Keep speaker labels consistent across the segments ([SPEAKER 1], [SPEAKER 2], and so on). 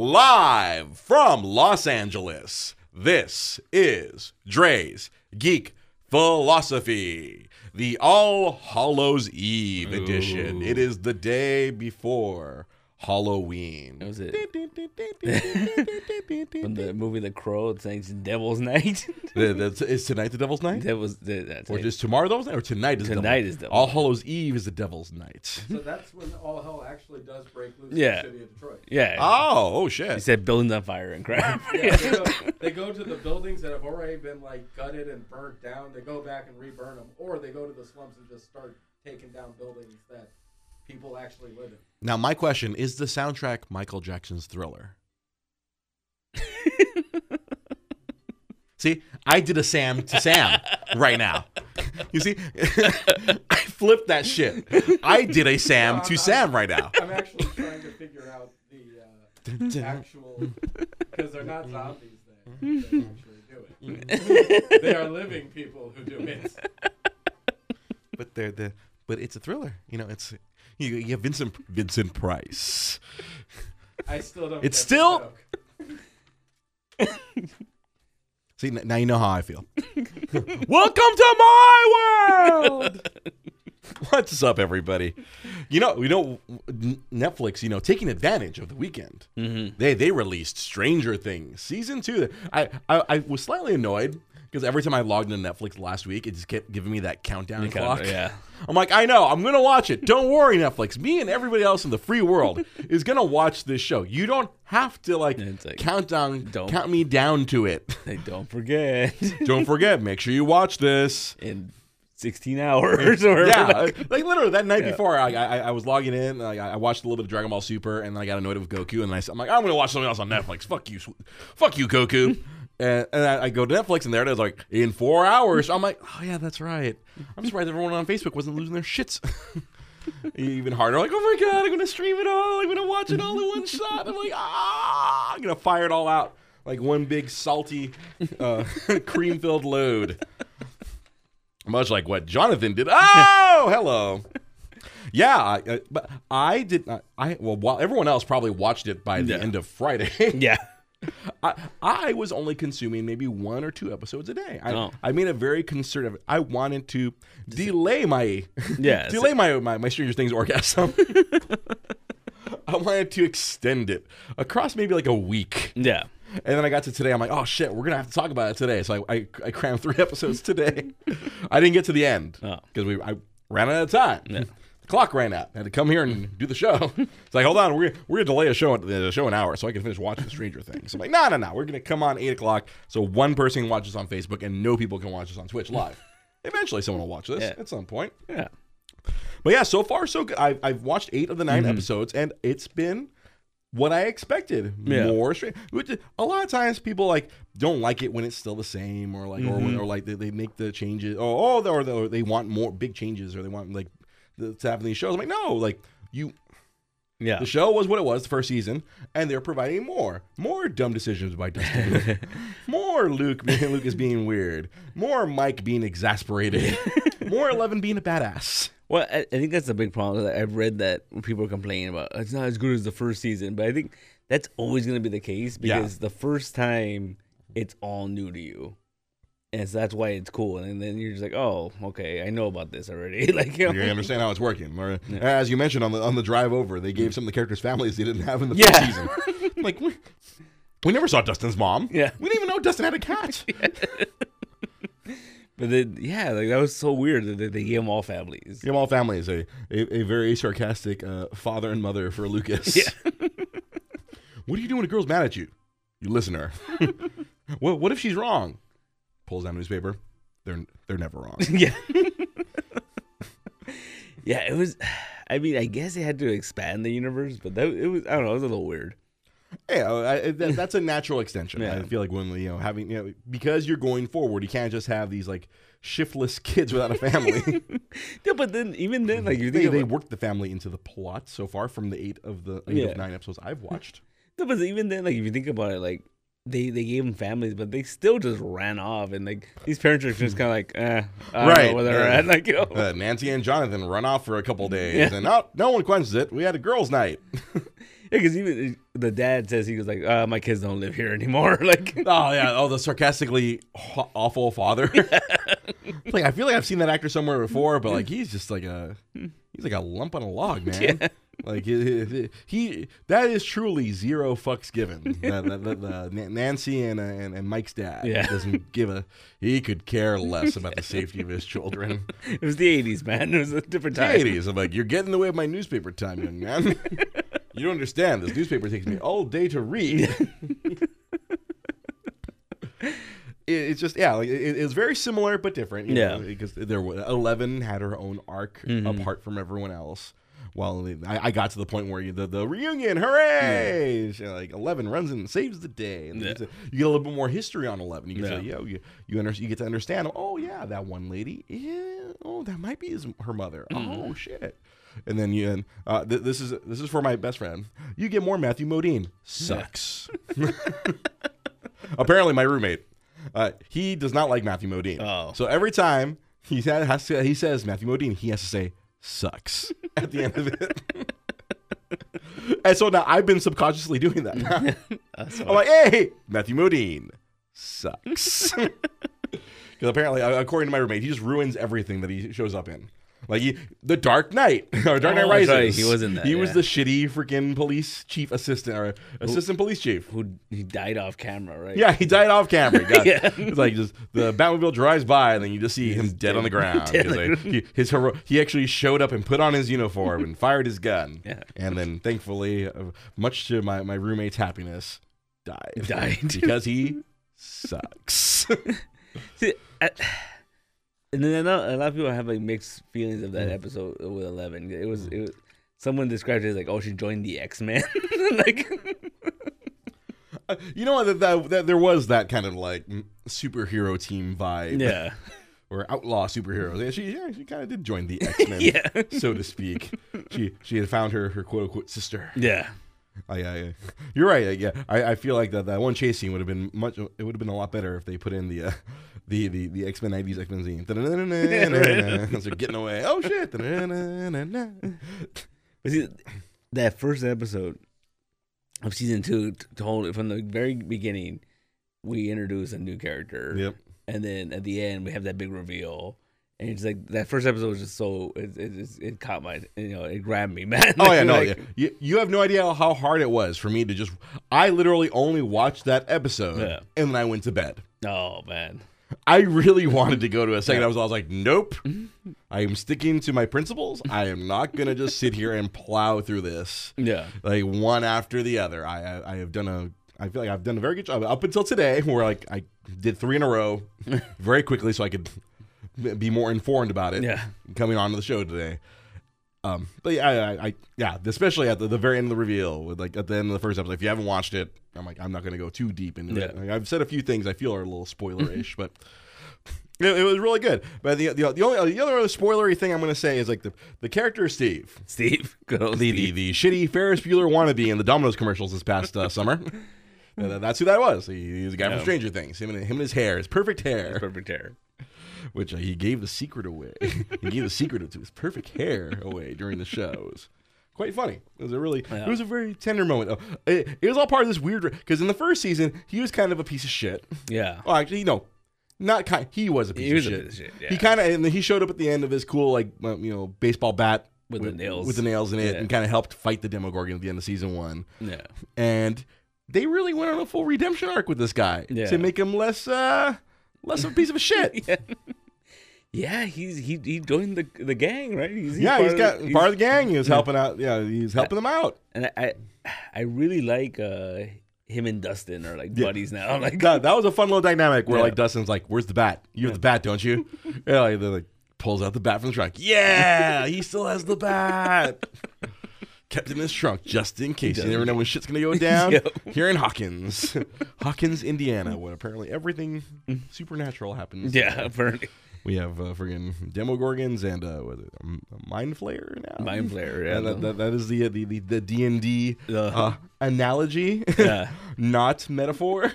[SPEAKER 1] live from Los Angeles. This is Dre's Geek Philosophy, the All Hallows Eve edition. It is the day before Halloween.
[SPEAKER 2] That was it. From the movie The Crow, it's like Devil's Night.
[SPEAKER 1] The- that's- is tonight the Devil's Night?
[SPEAKER 2] that was the, that's
[SPEAKER 1] Or
[SPEAKER 2] it.
[SPEAKER 1] just tomorrow Devil's Night? Or tonight is the
[SPEAKER 2] Tonight
[SPEAKER 1] Devil's
[SPEAKER 2] is Devil's
[SPEAKER 1] All
[SPEAKER 2] Night.
[SPEAKER 1] Hallows Eve is the Devil's Night.
[SPEAKER 3] So that's when all hell actually does break loose
[SPEAKER 2] Yeah.
[SPEAKER 3] in the city of Detroit.
[SPEAKER 2] yeah.
[SPEAKER 1] Oh, oh shit.
[SPEAKER 2] he said buildings on fire and crap.
[SPEAKER 3] Yeah, they, go, they go to the buildings that have already been like gutted and burnt down. They go back and reburn them, or they go to the slums and just start taking down buildings that people actually live in.
[SPEAKER 1] Now, my question is the soundtrack Michael Jackson's Thriller? see, I did a Sam to Sam right now. You see, I flipped that shit. I did a Sam
[SPEAKER 3] No,
[SPEAKER 1] to
[SPEAKER 3] I'm-
[SPEAKER 1] Sam right now.
[SPEAKER 3] I'm actually trying to figure out the uh, actual because they're not zombies. They, they actually do it. they are living people who do it.
[SPEAKER 1] But they're the but it's a thriller. You know, it's you, you have Vincent Vincent Price.
[SPEAKER 3] I still don't.
[SPEAKER 1] It's still-. See, n- now you know how I feel. Welcome to my world. What's up, everybody? You know, you know, Netflix. You know, taking advantage of the weekend.
[SPEAKER 2] Mhm.
[SPEAKER 1] They they released Stranger Things season two. I I, I was slightly annoyed because every time I logged into Netflix last week, it just kept giving me that countdown
[SPEAKER 2] The
[SPEAKER 1] clock.
[SPEAKER 2] countdown, yeah.
[SPEAKER 1] I'm like, I know, I'm gonna watch it. Don't worry, Netflix. Me and everybody else in the free world is gonna watch this show. You don't have to like,
[SPEAKER 2] It's like,
[SPEAKER 1] count down,
[SPEAKER 2] don't-
[SPEAKER 1] count me down to it.
[SPEAKER 2] Like, don't forget.
[SPEAKER 1] don't forget, make sure you watch this.
[SPEAKER 2] In 16 hours or
[SPEAKER 1] Yeah,
[SPEAKER 2] whatever.
[SPEAKER 1] uh, like literally that night before, I, I I was logging in. Like, I I watched a little bit of Dragon Ball Super, and then I got annoyed with Goku, and then I, am like, I'm gonna watch something else on Netflix. Fuck you, sw- fuck you, Goku. And and I, I go to Netflix, and there it is, like in four hours. I'm like, oh yeah, that's right. I'm surprised everyone on Facebook wasn't losing their shits. Even harder, like, oh my god, I'm gonna stream it all. I'm gonna watch it all in one shot. I'm like, ah, I'm gonna fire it all out like one big salty, uh, cream-filled load. Much like what Jonathan did. Oh, hello. Yeah, I, uh, but I did not. I well, while everyone else probably watched it by the
[SPEAKER 2] Yeah.
[SPEAKER 1] end of Friday,
[SPEAKER 2] yeah.
[SPEAKER 1] I, I was only consuming maybe one or two episodes a day. I,
[SPEAKER 2] Oh.
[SPEAKER 1] I made a very concerted. I wanted to delay my
[SPEAKER 2] Yeah,
[SPEAKER 1] delay my, my my Stranger Things orgasm. I wanted to extend it across maybe like a week.
[SPEAKER 2] Yeah.
[SPEAKER 1] And then I got to today. I'm like, oh shit, we're gonna have to talk about it today. So I I, I crammed three episodes today. I didn't get to the end
[SPEAKER 2] Oh.
[SPEAKER 1] because we I ran out of time.
[SPEAKER 2] Yeah.
[SPEAKER 1] Clock ran out. I had to come here and mm-hmm. do the show. It's like, hold on, we're we're gonna delay a show the show an hour so I can finish watching Stranger Things. I'm like, no, no, no, we're gonna come on eight o'clock so one person can watch this on Facebook and no people can watch this on Twitch live. Eventually, someone will watch this
[SPEAKER 2] Yeah.
[SPEAKER 1] at some point.
[SPEAKER 2] Yeah.
[SPEAKER 1] But yeah, so far so good. I've, I've watched eight of the 9 mm-hmm. episodes, and it's been what I expected.
[SPEAKER 2] Yeah.
[SPEAKER 1] More straight. A lot of times people like don't like it when it's still the same, or like, or, when, mm-hmm. or like they, they make the changes. Oh, oh, or they, or they want more big changes, or they want like the, to have these shows. I'm like, no, like you.
[SPEAKER 2] Yeah.
[SPEAKER 1] The show was what it was the first season, and they're providing more, more dumb decisions by Dustin, more Luke, Lucas being weird, more Mike being exasperated, more Eleven being a badass.
[SPEAKER 2] Well, I, I think that's a big problem. I've read that people are complaining about oh, it's not as good as the first season, but I think that's always going to be the case
[SPEAKER 1] Yeah.
[SPEAKER 2] because the first time it's all new to you, and so that's why it's cool. And then you're just like, oh, okay, I know about this already. like, you know,
[SPEAKER 1] you understand how it's working. Or, As you mentioned on the on the drive over, they gave some of the characters families they didn't have in the
[SPEAKER 2] Yeah.
[SPEAKER 1] first season. like we, we never saw Dustin's mom.
[SPEAKER 2] Yeah.
[SPEAKER 1] we didn't even know Dustin had a cat.
[SPEAKER 2] but then yeah, like that was so weird that they, they gave them all families.
[SPEAKER 1] Jamal family is a, a, a very sarcastic uh, father and mother for Lucas.
[SPEAKER 2] Yeah.
[SPEAKER 1] what do you do when a girl's mad at you? You listen to her. what what if she's wrong? Pulls down a newspaper. They're they're never wrong.
[SPEAKER 2] yeah. yeah, it was. I mean, I guess they had to expand the universe, but that it was. I don't know. It was a little weird.
[SPEAKER 1] Yeah, I, that, that's a natural extension.
[SPEAKER 2] Yeah.
[SPEAKER 1] I feel like when you know having you know because you're going forward, you can't just have these like shiftless kids without a family.
[SPEAKER 2] Yeah, but then even then, like you
[SPEAKER 1] they
[SPEAKER 2] think
[SPEAKER 1] they
[SPEAKER 2] about,
[SPEAKER 1] worked the family into the plot so far from the eight of the eight
[SPEAKER 2] Yeah.
[SPEAKER 1] of nine episodes I've watched.
[SPEAKER 2] no, but even then, like if you think about it, like they they gave them families, but they still just ran off, and like these parents are just kind of like, eh, I don't
[SPEAKER 1] Right,
[SPEAKER 2] know where they're
[SPEAKER 1] yeah.
[SPEAKER 2] at, like you know.
[SPEAKER 1] Uh, Nancy and Jonathan run off for a couple days,
[SPEAKER 2] Yeah.
[SPEAKER 1] and oh, no one questions it. We had a girls' night.
[SPEAKER 2] because even the dad says he was like, uh, "My kids don't live here anymore." like,
[SPEAKER 1] Oh yeah, oh the sarcastically aw- awful father. like I feel like I've seen that actor somewhere before, but like he's just like a he's like a lump on a log, man. Like he, he, that is truly zero fucks given. The, the, the, Nancy and, uh, and and Mike's dad
[SPEAKER 2] Yeah.
[SPEAKER 1] doesn't give a he could care less about the safety of his children.
[SPEAKER 2] it was the '80s, man. It was a different
[SPEAKER 1] The
[SPEAKER 2] time.
[SPEAKER 1] 80s, I'm like you're getting in the way of my newspaper time, young man. you don't understand. This newspaper takes me all day to read. it, it's just yeah, like it, it's very similar but different. you
[SPEAKER 2] Yeah.
[SPEAKER 1] know, because there was Eleven had her own arc
[SPEAKER 2] Mm-hmm.
[SPEAKER 1] apart from everyone else. Well, I, I got to the point where you, the the reunion, hooray! She, like Eleven runs in and saves the day, and
[SPEAKER 2] Yeah.
[SPEAKER 1] you, get get a little bit more history on Eleven. You can
[SPEAKER 2] Yeah.
[SPEAKER 1] say, yo, you you, under, you get to understand. Oh yeah, that one lady. Yeah, oh that might be his, her mother.
[SPEAKER 2] Mm-hmm.
[SPEAKER 1] Oh shit. And then you, and, uh, th- this is this is for my best friend. You get more Matthew Modine. Sucks. Apparently, my roommate, uh, he does not like Matthew Modine.
[SPEAKER 2] Oh.
[SPEAKER 1] So every time he has to, he says Matthew Modine, he has to say sucks at the end of it. and so now I've been subconsciously doing that. I'm like, hey, Matthew Modine sucks. Because apparently, uh, according to my roommate, he just ruins everything that he shows up in. Like he, the Dark Knight or Dark Knight
[SPEAKER 2] Oh,
[SPEAKER 1] Rises.
[SPEAKER 2] right. He was in that,
[SPEAKER 1] He was the shitty freaking police chief assistant or assistant police chief.
[SPEAKER 2] who he died off camera, right?
[SPEAKER 1] Yeah, he died off camera. God.
[SPEAKER 2] Yeah.
[SPEAKER 1] It's like just the Batmobile drives by, and then you just see him dead on the ground.
[SPEAKER 2] Dead on
[SPEAKER 1] he, his hero, he actually showed up and put on his uniform and fired his gun.
[SPEAKER 2] Yeah.
[SPEAKER 1] And then, thankfully, uh, much to my, my roommate's happiness, died.
[SPEAKER 2] Died.
[SPEAKER 1] because he sucks.
[SPEAKER 2] See, I, and then I a lot of people have like mixed feelings of that
[SPEAKER 1] Mm.
[SPEAKER 2] episode with Eleven. It was, it was someone described it as like, oh, she joined the X Men. like,
[SPEAKER 1] you know? That, that, that there was that kind of like mm, superhero team vibe.
[SPEAKER 2] yeah,
[SPEAKER 1] Or outlaw superheroes. And she, yeah, she kind of did join the X Men,
[SPEAKER 2] yeah,
[SPEAKER 1] so to speak. She she had found her her quote unquote sister.
[SPEAKER 2] yeah.
[SPEAKER 1] Yeah, yeah. You're right. Yeah, I, I feel like that, that one chase scene would have been much. It would have been a lot better if they put in the uh, the the the X Men '90s X Men. As they're getting away. Oh shit!
[SPEAKER 2] But see, that first episode of season two told from the very beginning, we introduce a new character.
[SPEAKER 1] Yep.
[SPEAKER 2] and then at the end we have that big reveal. And it's like that first episode was just so it it, it, it caught my you know it grabbed me man.
[SPEAKER 1] Oh yeah, no,
[SPEAKER 2] Like,
[SPEAKER 1] yeah. You, you have no idea how hard it was for me to just. I literally only watched that episode
[SPEAKER 2] Yeah.
[SPEAKER 1] and then I went to bed.
[SPEAKER 2] Oh man,
[SPEAKER 1] I really wanted to go to a second. I was, I was like, nope. Mm-hmm. I am sticking to my principles. I am not gonna just sit here and plow through this.
[SPEAKER 2] yeah,
[SPEAKER 1] like one after the other. I I, I have done a I feel like I've done a very good job up until today, where like I did three in a row very quickly, so I could be more informed about it.
[SPEAKER 2] Yeah.
[SPEAKER 1] coming on to the show today. Um, but yeah, I, I, yeah, especially at the, the very end of the reveal, with like at the end of the first episode. If you haven't watched it, I'm like, I'm not going to go too deep into it. Like, I've said a few things I feel are a little spoiler-ish, but it, it was really good. But the the, the only the other spoilery thing I'm going to say is like the the character Steve,
[SPEAKER 2] Steve, good old
[SPEAKER 1] the, the
[SPEAKER 2] Steve.
[SPEAKER 1] the shitty Ferris Bueller wannabe in the Domino's commercials this past uh, summer. Uh, that's who that was. He, he's a guy
[SPEAKER 2] Yeah.
[SPEAKER 1] from Stranger Things. Him and him and his hair, his perfect hair,
[SPEAKER 2] perfect hair.
[SPEAKER 1] Which uh, he gave the secret away. he gave the secret to his perfect hair away during the shows. Quite funny. It was a really,
[SPEAKER 2] Yeah.
[SPEAKER 1] it was a very tender moment. Uh, It, it was all part of this weird because in the first season he was kind of a piece of shit.
[SPEAKER 2] Yeah,
[SPEAKER 1] Well, actually, no, not kind. He was a piece
[SPEAKER 2] He
[SPEAKER 1] of
[SPEAKER 2] was a
[SPEAKER 1] shit.
[SPEAKER 2] piece of shit,
[SPEAKER 1] He kind of and then he showed up at the end of his cool like you know baseball bat
[SPEAKER 2] With the nails.
[SPEAKER 1] with the nails in it,
[SPEAKER 2] Yeah.
[SPEAKER 1] and kind of helped fight the Demogorgon at the end of season one.
[SPEAKER 2] yeah,
[SPEAKER 1] And they really went on a full redemption arc with this guy
[SPEAKER 2] Yeah.
[SPEAKER 1] to make him less uh less of a piece of shit.
[SPEAKER 2] yeah. Yeah, he's he he joined the the gang, right? He's,
[SPEAKER 1] yeah,
[SPEAKER 2] part
[SPEAKER 1] he's
[SPEAKER 2] of-
[SPEAKER 1] got
[SPEAKER 2] he's-
[SPEAKER 1] part of the gang. He was helping out. Yeah, he's helping them out.
[SPEAKER 2] and I, I I really like uh him and Dustin are like
[SPEAKER 1] Yeah.
[SPEAKER 2] buddies now. Like
[SPEAKER 1] That, that was a fun little dynamic where
[SPEAKER 2] Yeah.
[SPEAKER 1] like Dustin's like, "Where's the bat? You have the bat, don't you?" yeah, like, they're like pulls out the bat from the truck. Yeah, he still has the bat. Kept it in his trunk just in case. You never know when shit's gonna go down.
[SPEAKER 2] Yep.
[SPEAKER 1] Here in Hawkins, Hawkins, Indiana, where apparently everything supernatural happens.
[SPEAKER 2] yeah, apparently
[SPEAKER 1] We have uh, friggin' Demogorgons and uh, what is it, um, Mind Flayer now.
[SPEAKER 2] Mind Flayer, yeah.
[SPEAKER 1] That, that, that is the the the the D and D
[SPEAKER 2] Uh-huh.
[SPEAKER 1] uh, analogy,
[SPEAKER 2] Yeah.
[SPEAKER 1] not metaphor.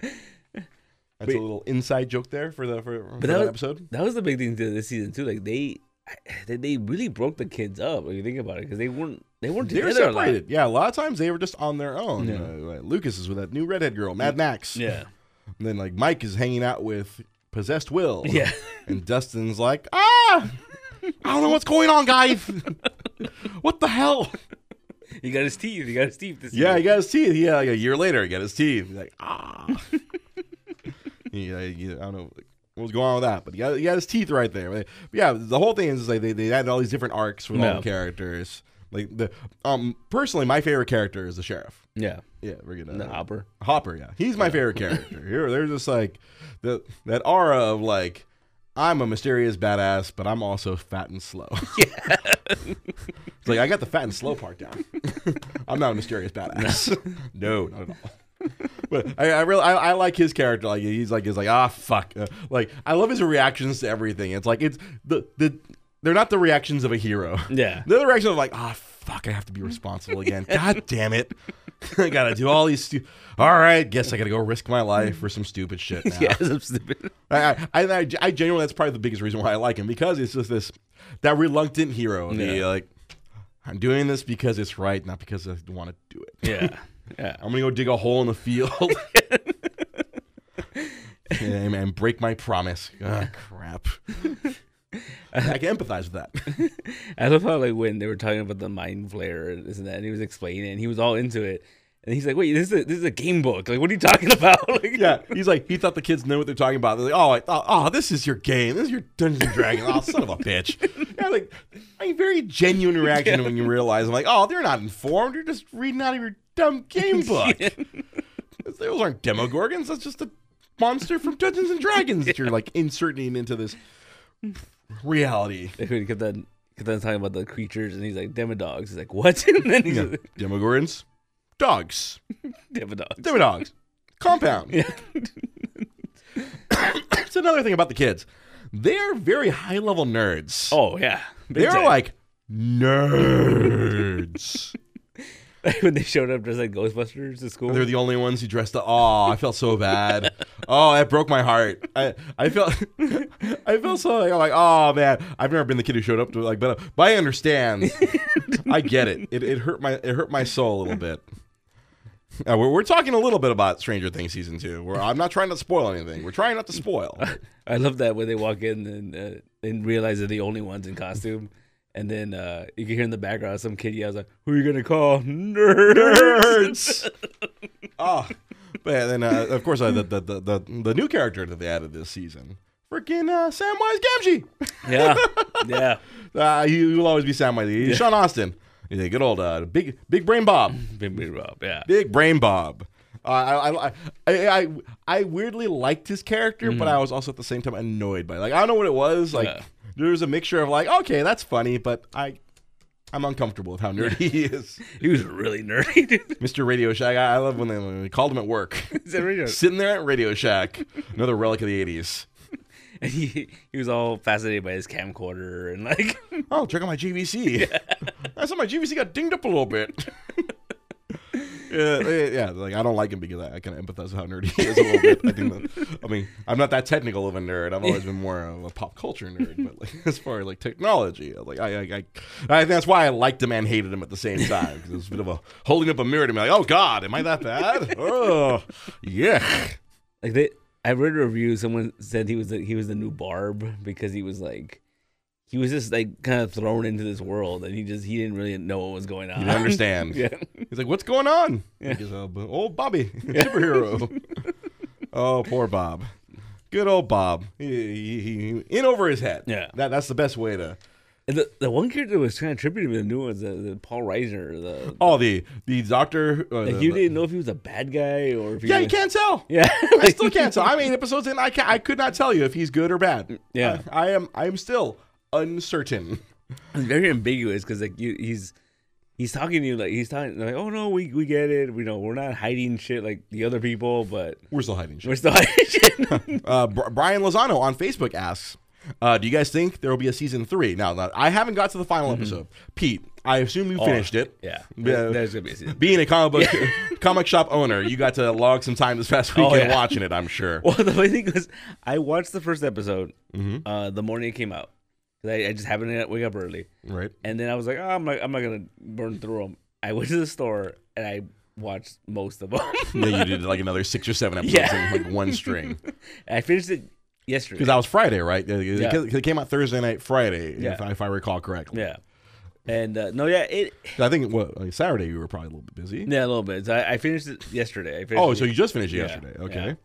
[SPEAKER 1] That's
[SPEAKER 2] Wait.
[SPEAKER 1] a little inside joke there for the for, for
[SPEAKER 2] that
[SPEAKER 1] that
[SPEAKER 2] was-
[SPEAKER 1] episode.
[SPEAKER 2] that was the big thing to this season too. Like they they, they really broke the kids up. When you think about it, because they weren't They weren't
[SPEAKER 1] They were
[SPEAKER 2] together a lot.
[SPEAKER 1] separated. Yeah, a lot of times they were just on their own.
[SPEAKER 2] Yeah.
[SPEAKER 1] Uh, like Lucas is with that new redhead girl, Mad Max.
[SPEAKER 2] Yeah.
[SPEAKER 1] And then like Mike is hanging out with possessed Will.
[SPEAKER 2] Yeah.
[SPEAKER 1] And Dustin's like, ah, I don't know what's going on, guys. what the hell?
[SPEAKER 2] He got his teeth. He got his teeth. This
[SPEAKER 1] Yeah,
[SPEAKER 2] year.
[SPEAKER 1] he got his teeth. Yeah, like a year later, he got his teeth. He's like, ah. yeah, I don't know what was going on with that, but he got, he got his teeth right there. But yeah, the whole thing is like they, they added all these different arcs with all
[SPEAKER 2] Yeah.
[SPEAKER 1] the characters. Like the um, personally, my favorite character is the sheriff.
[SPEAKER 2] Yeah.
[SPEAKER 1] Yeah, we're gonna
[SPEAKER 2] The hopper.
[SPEAKER 1] Hopper, yeah, he's my favorite character. Here, they're just like the that aura of like I'm a mysterious badass, but I'm also fat and slow. Yeah, it's like I got the fat and slow part down. I'm not a mysterious badass. no, not at all. But I, I really I, I like his character. Like he's like he's like ah fuck. Uh, like I love his reactions to everything. It's like it's the the they're not the reactions of a hero.
[SPEAKER 2] Yeah.
[SPEAKER 1] They're the reaction of like, ah, fuck, I have to be responsible again. God damn it. I gotta do all these. Stu- all right, guess I gotta go risk my life for some stupid shit now.
[SPEAKER 2] Yeah. I'm stupid.
[SPEAKER 1] I, I, I, I genuinely, that's probably the biggest reason why I like him because it's just this that reluctant hero. The
[SPEAKER 2] Yeah.
[SPEAKER 1] like, I'm doing this because it's right, not because I want to do it.
[SPEAKER 2] Yeah. Yeah.
[SPEAKER 1] I'm gonna go dig a hole in the field. and, and break my promise. Ah, crap. I can empathize with that.
[SPEAKER 2] I love how like when they were talking about the Mind Flayer and that, and he was explaining, it, and he was all into it, and he's like, "Wait, this is a, this is a game book. Like, what are you talking about?" like,
[SPEAKER 1] yeah, he's like, he thought the kids knew what they're talking about. They're like, oh, I thought, oh, this is your game. This is your Dungeons and Dragons. Oh, son of a bitch. Yeah, like, a very genuine reaction when you realize, I'm like, oh, they're not informed. You're just reading out of your dumb game book. Those aren't Demogorgons. That's just a monster from Dungeons and Dragons that you're like inserting into this reality.
[SPEAKER 2] When he kept on talking about the creatures, and he's like, "Demodogs." He's like, "What?" and then he's
[SPEAKER 1] Yeah.
[SPEAKER 2] like,
[SPEAKER 1] Demogorgons, dogs,
[SPEAKER 2] "Demodogs."
[SPEAKER 1] Demodogs, compound.
[SPEAKER 2] Yeah.
[SPEAKER 1] It's another thing about the kids. They're very high level nerds.
[SPEAKER 2] Oh yeah, Big
[SPEAKER 1] They're
[SPEAKER 2] time.
[SPEAKER 1] like nerds.
[SPEAKER 2] When they showed up dressed like Ghostbusters to school.
[SPEAKER 1] They're the only ones who dressed up. Oh, I felt so bad. Oh, that broke my heart. I, I felt I felt so like, I'm like oh man. I've never been the kid who showed up to like, but but I understand. I get it. It it hurt my it hurt my soul a little bit. Uh, we're, we're talking a little bit about Stranger Things season two. Where I'm not trying to spoil anything. We're trying not to spoil.
[SPEAKER 2] I love that when they walk in and uh, and realize they're the only ones in costume, and then uh, you can hear in the background some kid yells like, "Who are you gonna call nerds?"
[SPEAKER 1] oh, but yeah, then uh, of course uh, the, the the the the new character that they added this season, freaking uh, Samwise Gamgee.
[SPEAKER 2] yeah, yeah,
[SPEAKER 1] Uh, he, will always be Samwise. He's Sean Astin. A good old uh, big big brain Bob.
[SPEAKER 2] Big brain Bob. Yeah,
[SPEAKER 1] Big brain Bob. Uh, I, I, I, I, I weirdly liked his character, but I was also at the same time annoyed by it. Like I don't know what it was. Like
[SPEAKER 2] Yeah.
[SPEAKER 1] there was a mixture of like, okay, that's funny, but I, I'm uncomfortable with how nerdy he is.
[SPEAKER 2] he was really nerdy. Dude.
[SPEAKER 1] Mr. Radio Shack. I, I love when they, when they called him at work.
[SPEAKER 2] Is that radio?
[SPEAKER 1] Sitting there at Radio Shack, another relic of the '80s.
[SPEAKER 2] And he he was all fascinated by his camcorder and like,
[SPEAKER 1] Oh, check out my GVC. I saw my GVC got dinged up a little bit. yeah, yeah, yeah, like I don't like him because I, I kind of empathize with how nerdy he is a little bit. I think that, I mean, I'm not that technical of a nerd. I've always been more of a pop culture nerd, but like as far as like technology, like I, I, I, I think that's why I liked him and hated him at the same time because it was a bit of a holding up a mirror to me, like, oh God, am I that bad? oh, yeah.
[SPEAKER 2] like they. I read a review. Someone said he was the, he was the new Barb because he was like. He was just like kind of thrown into this world, and he just he didn't really know what was going on.
[SPEAKER 1] You didn't understand.
[SPEAKER 2] yeah,
[SPEAKER 1] He's like, "What's going on?" He's, uh, old Bobby, superhero. oh, poor Bob. Good old Bob. He, he, he- in over his head.
[SPEAKER 2] Yeah.
[SPEAKER 1] that that's the best way to.
[SPEAKER 2] And the, the one character that was kind of trippy to me, the new ones, the, the Paul Reiser. The,
[SPEAKER 1] Oh, the the doctor. Uh,
[SPEAKER 2] like
[SPEAKER 1] the-
[SPEAKER 2] you didn't know if he was a bad guy or if he
[SPEAKER 1] yeah,
[SPEAKER 2] was,
[SPEAKER 1] you can't tell.
[SPEAKER 2] Yeah,
[SPEAKER 1] I still can't tell. I mean, episodes in, I can I could not tell you if he's good or bad.
[SPEAKER 2] Yeah.
[SPEAKER 1] I, I am. I am still uncertain.
[SPEAKER 2] it's very ambiguous because like you, he's he's talking to you like he's talking like, oh no, we we get it. We know we're not hiding shit like the other people, but
[SPEAKER 1] We're still hiding shit.
[SPEAKER 2] we're still hiding shit.
[SPEAKER 1] uh, Brian Lozano on Facebook asks, uh, "Do you guys think there will be a season three? Now, I haven't got to the final episode. Pete, I assume you finished it.
[SPEAKER 2] yeah,
[SPEAKER 1] Yeah.
[SPEAKER 2] there's gonna be a season.
[SPEAKER 1] Being a comic book comic shop owner, you got to log some time this past
[SPEAKER 2] Oh,
[SPEAKER 1] weekend
[SPEAKER 2] yeah.
[SPEAKER 1] watching it. I'm sure.
[SPEAKER 2] Well, the funny thing was, I watched the first episode
[SPEAKER 1] Mm-hmm.
[SPEAKER 2] uh, the morning it came out, I, I just happened to wake up early.
[SPEAKER 1] Right.
[SPEAKER 2] And then I was like, oh, I'm not, I'm not gonna burn through them. I went to the store and I watched most of them.
[SPEAKER 1] then you did like another six or seven episodes
[SPEAKER 2] Yeah.
[SPEAKER 1] in like one string.
[SPEAKER 2] I finished it yesterday.
[SPEAKER 1] Because that was Friday, right? It,
[SPEAKER 2] Yeah.
[SPEAKER 1] it came out Thursday night, Friday,
[SPEAKER 2] Yeah.
[SPEAKER 1] if, I- if I recall correctly.
[SPEAKER 2] yeah, and uh, no, yeah, it
[SPEAKER 1] I think what like, Saturday you were probably a little bit busy.
[SPEAKER 2] yeah a little bit. So I, I finished it yesterday. I finished
[SPEAKER 1] Oh, so you just finished it
[SPEAKER 2] Yeah,
[SPEAKER 1] yesterday? Okay.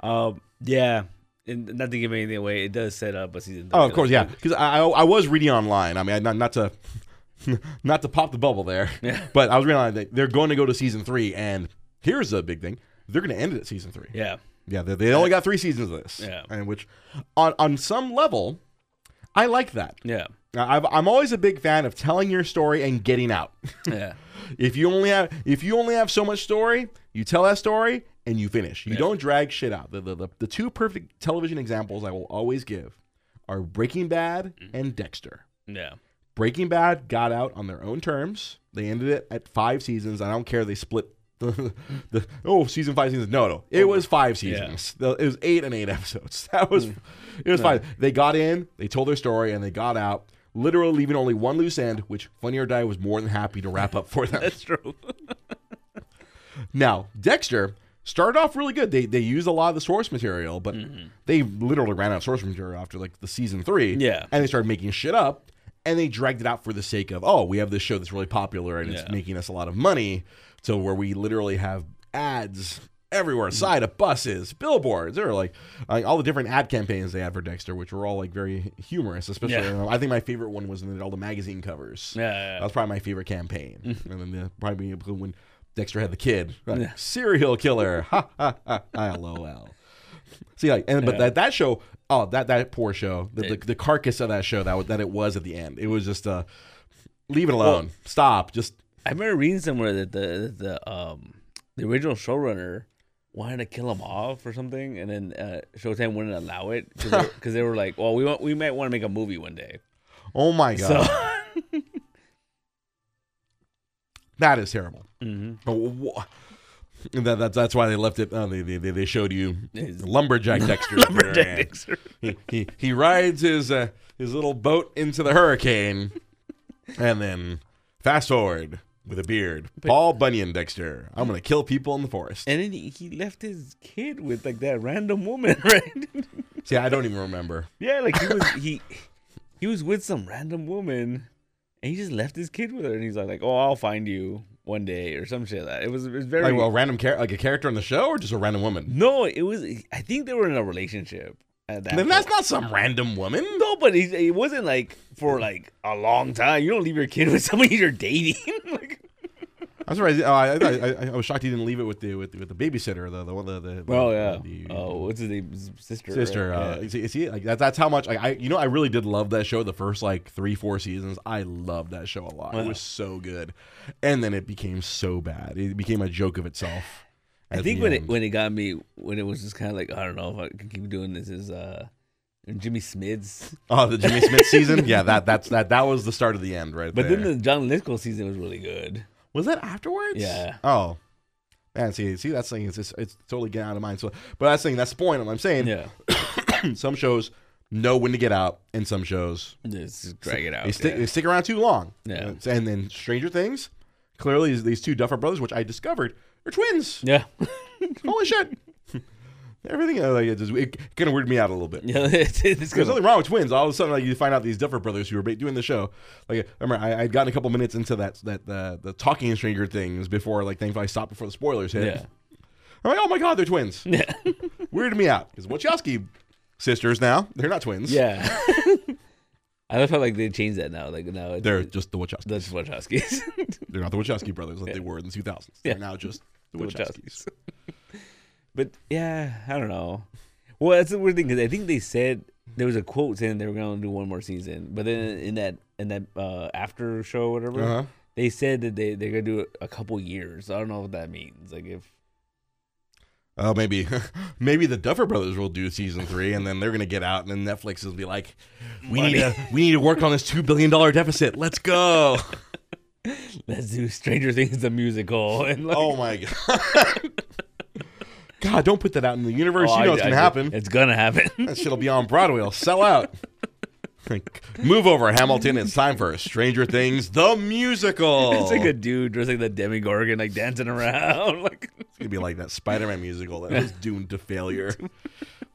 [SPEAKER 2] Um, yeah, and not to give anything away, it does set up a season.
[SPEAKER 1] Oh, of course, yeah. Because I, I was reading online. I mean, not not to not to pop the bubble there,
[SPEAKER 2] Yeah.
[SPEAKER 1] but I was realizing that they're going to go to season three, and here's the big thing: they're going to end it at season three.
[SPEAKER 2] Yeah,
[SPEAKER 1] Yeah, they, they only got three seasons of this.
[SPEAKER 2] Yeah.
[SPEAKER 1] and which on on some level, I like that.
[SPEAKER 2] yeah,
[SPEAKER 1] I've, I'm always a big fan of telling your story and getting out.
[SPEAKER 2] yeah,
[SPEAKER 1] if you only have if you only have so much story, you tell that story and you finish. You
[SPEAKER 2] Yeah.
[SPEAKER 1] don't drag shit out. The, the the the two perfect television examples I will always give are Breaking Bad mm. and Dexter.
[SPEAKER 2] yeah.
[SPEAKER 1] Breaking Bad got out on their own terms. They ended it at five seasons. I don't care. They split the, the oh season five seasons. No, no, it oh, was five seasons. The- It was eight and eight episodes. That was it was fine. They got in, they told their story, and they got out. Literally leaving only one loose end, which Funny or Die was more than happy to wrap up for them.
[SPEAKER 2] That's true.
[SPEAKER 1] Now, Dexter started off really good. They they used a lot of the source material, but mm-hmm. they literally ran out of source material after like the season three.
[SPEAKER 2] Yeah.
[SPEAKER 1] and they started making shit up, and they dragged it out for the sake of oh, we have this show that's really popular and it's
[SPEAKER 2] Yeah.
[SPEAKER 1] making us a lot of money, to where we literally have ads everywhere, side of buses, billboards. There were like, like all the different ad campaigns they had for Dexter, which were all like very humorous. Especially,
[SPEAKER 2] Yeah.
[SPEAKER 1] I think my favorite one was in all the magazine covers.
[SPEAKER 2] Yeah,
[SPEAKER 1] That
[SPEAKER 2] yeah,
[SPEAKER 1] was probably my favorite campaign. and then the, probably when Dexter had the kid, like,
[SPEAKER 2] Yeah.
[SPEAKER 1] serial killer. Ha ha ha. LOL. See, like, and but that that show, oh, that that poor show, the, the, the carcass of that show that that it was at the end. It was just uh, leave it alone. Stop. Just
[SPEAKER 2] I remember reading somewhere that the the um the original showrunner wanted to kill him off or something, and then uh, Showtime wouldn't allow it because they, they were like, "Well, we want we might want to make a movie one day."
[SPEAKER 1] oh my god,
[SPEAKER 2] So,
[SPEAKER 1] that is terrible.
[SPEAKER 2] Mhm.
[SPEAKER 1] Oh, That, that's that's why they left it. Uh, they, they they showed you
[SPEAKER 2] His-
[SPEAKER 1] lumberjack Dexter. at the very
[SPEAKER 2] Lumberjack. Dexter.
[SPEAKER 1] he, he he rides his uh, his little boat into the hurricane, and then fast forward with a beard, Paul Bunyan Dexter. I'm gonna kill people in the forest.
[SPEAKER 2] And then he, he left his kid with like that random woman, right?
[SPEAKER 1] See, I don't even remember.
[SPEAKER 2] yeah, like he was he he was with some random woman, and he just left his kid with her, and he's like, like "Oh, I'll find you one day" or some shit. Like that it was it was very
[SPEAKER 1] Like well, a random char- like a character on the show, or just a random woman.
[SPEAKER 2] no, it was. I think they were in a relationship. At that
[SPEAKER 1] Then that's not some random woman.
[SPEAKER 2] no, but it, it wasn't like for mm-hmm. like a long time. You don't leave your kid with somebody you're dating. like,
[SPEAKER 1] I'm surprised. Oh, I, I, I, I was shocked he didn't leave it with the with, the- with the babysitter, the the one the, the
[SPEAKER 2] oh yeah.
[SPEAKER 1] the,
[SPEAKER 2] oh, what's his name? His Sister.
[SPEAKER 1] sister.
[SPEAKER 2] right?
[SPEAKER 1] Uh,
[SPEAKER 2] Yeah.
[SPEAKER 1] you see, like that, that's how much like, I you know I really did love that show. The first like three four seasons, I loved that show a lot. It
[SPEAKER 2] uh-huh.
[SPEAKER 1] was so good, and then it became so bad. It became a joke of itself.
[SPEAKER 2] I think when it when it got me when it was just kind of like I don't know if I can keep doing this is uh Jimmy Smits,
[SPEAKER 1] oh the Jimmy Smits season, yeah, that that's that that was the start of the end, right?
[SPEAKER 2] but
[SPEAKER 1] there.
[SPEAKER 2] then the John Lithgow season was really good.
[SPEAKER 1] was that afterwards?
[SPEAKER 2] Yeah.
[SPEAKER 1] Oh. Man, see, see, that's thing. It's, it's it's totally getting out of mind. So, but that's thing. That's the point. I'm saying.
[SPEAKER 2] Yeah,
[SPEAKER 1] some shows know when to get out, and some shows
[SPEAKER 2] just drag it out.
[SPEAKER 1] They stick,
[SPEAKER 2] yeah.
[SPEAKER 1] they stick around too long.
[SPEAKER 2] Yeah.
[SPEAKER 1] And then Stranger Things, clearly these two Duffer brothers, which I discovered, are twins.
[SPEAKER 2] yeah,
[SPEAKER 1] Holy shit! Everything uh, like it, just, it kind of weirded me out a little bit.
[SPEAKER 2] yeah. It's, it's
[SPEAKER 1] There's nothing wrong with twins. All of a sudden, like you find out these Duffer brothers who were doing the show. Like, I remember I, I'd gotten a couple minutes into that that uh, the talking Stranger Things before, like, thankfully I stopped before the spoilers hit.
[SPEAKER 2] Yeah,
[SPEAKER 1] I'm like, oh my god, they're twins.
[SPEAKER 2] yeah,
[SPEAKER 1] weirded me out because Wachowski sisters now they're not twins.
[SPEAKER 2] yeah. I love how like they changed that now. Like now it's,
[SPEAKER 1] they're just the Wachowskis.
[SPEAKER 2] that's Wachowskis.
[SPEAKER 1] They're not the Wachowski brothers like
[SPEAKER 2] Yeah.
[SPEAKER 1] they were in the 2000s.
[SPEAKER 2] Yeah.
[SPEAKER 1] They're now just the,
[SPEAKER 2] The
[SPEAKER 1] Wachowskis.
[SPEAKER 2] But yeah, I don't know. Well, that's the weird thing because I think they said there was a quote saying they were going to do one more season, but then in that in that uh, after show, whatever,
[SPEAKER 1] Uh-huh.
[SPEAKER 2] they said that they they're gonna do it a couple years. I don't know what that means. Like if
[SPEAKER 1] Oh, maybe, maybe the Duffer Brothers will do season three, and then they're gonna get out, and then Netflix will be like, "We need to, we need to work on this two billion dollar deficit. Let's go!"
[SPEAKER 2] Let's do Stranger Things the musical and like,
[SPEAKER 1] oh my god, God, don't put that out in the universe.
[SPEAKER 2] oh,
[SPEAKER 1] you know
[SPEAKER 2] I-
[SPEAKER 1] it's gonna
[SPEAKER 2] I-
[SPEAKER 1] happen.
[SPEAKER 2] It's gonna happen.
[SPEAKER 1] That shit'll be on Broadway. It'll sell out. Move over, Hamilton. It's time for Stranger Things, the musical.
[SPEAKER 2] It's like a dude dressed like the Demogorgon, like dancing around. Like,
[SPEAKER 1] It's gonna be like that Spider-Man musical that was doomed to failure.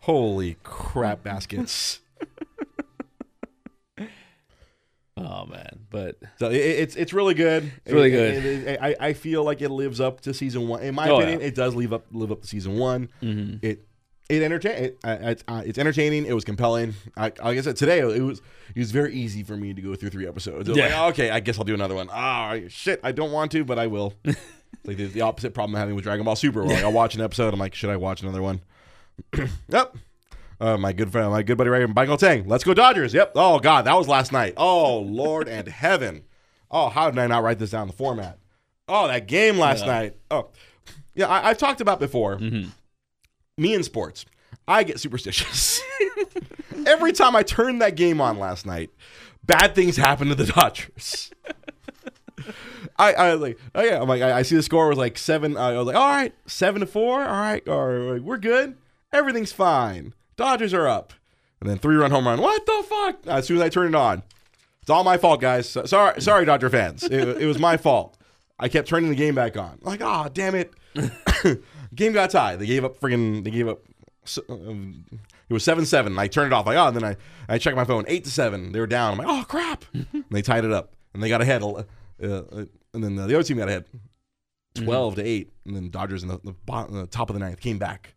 [SPEAKER 1] Holy crap baskets!
[SPEAKER 2] Oh man, but
[SPEAKER 1] So it, it's it's really good. It's
[SPEAKER 2] really good.
[SPEAKER 1] I I feel like it lives up to season one. In my
[SPEAKER 2] Oh,
[SPEAKER 1] opinion,
[SPEAKER 2] yeah.
[SPEAKER 1] it does live up live up to season one.
[SPEAKER 2] Mhm.
[SPEAKER 1] It it entertain it, uh, it's it's entertaining. It was compelling. I, like I said today, it was it was very easy for me to go through three episodes.
[SPEAKER 2] Yeah.
[SPEAKER 1] like, okay, I guess I'll do another one. Ah, shit, I don't want to, but I will. like the, the opposite problem I'm having with Dragon Ball Super. Where like, I'll watch an episode, I'm like, should I watch another one? yep. Uh, my good friend, my good buddy, right, here, Michael Tang. Let's go Dodgers. Yep. Oh God, that was last night. Oh Lord and heaven. Oh, how did I not write this down? The format. Oh, that game last
[SPEAKER 2] Yeah.
[SPEAKER 1] night. Oh, yeah. I, I've talked about before.
[SPEAKER 2] Mhm.
[SPEAKER 1] Me in sports, I get superstitious. Every time I turned that game on last night, bad things happen to the Dodgers. I, I like, oh yeah, I'm like, I, I see the score was like seven. I was like, all right, seven to four. All right, or like, we're good. Everything's fine. Dodgers are up, and then three run home run. What the fuck? As soon as I turn it on, it's all my fault, guys. Sorry, sorry, Dodger fans. It, it was my fault. I kept turning the game back on. like, oh damn it. game got tied. They gave up friggin' They gave up. um, It was seven seven. I turned it off. Like, oh, then I I checked my phone. Eight to seven. They were down. I'm like, oh crap. and they tied it up, and they got ahead. Uh, uh, and then the other team got ahead, 12 to eight. And then Dodgers in the, the, bottom, the top of the ninth came back.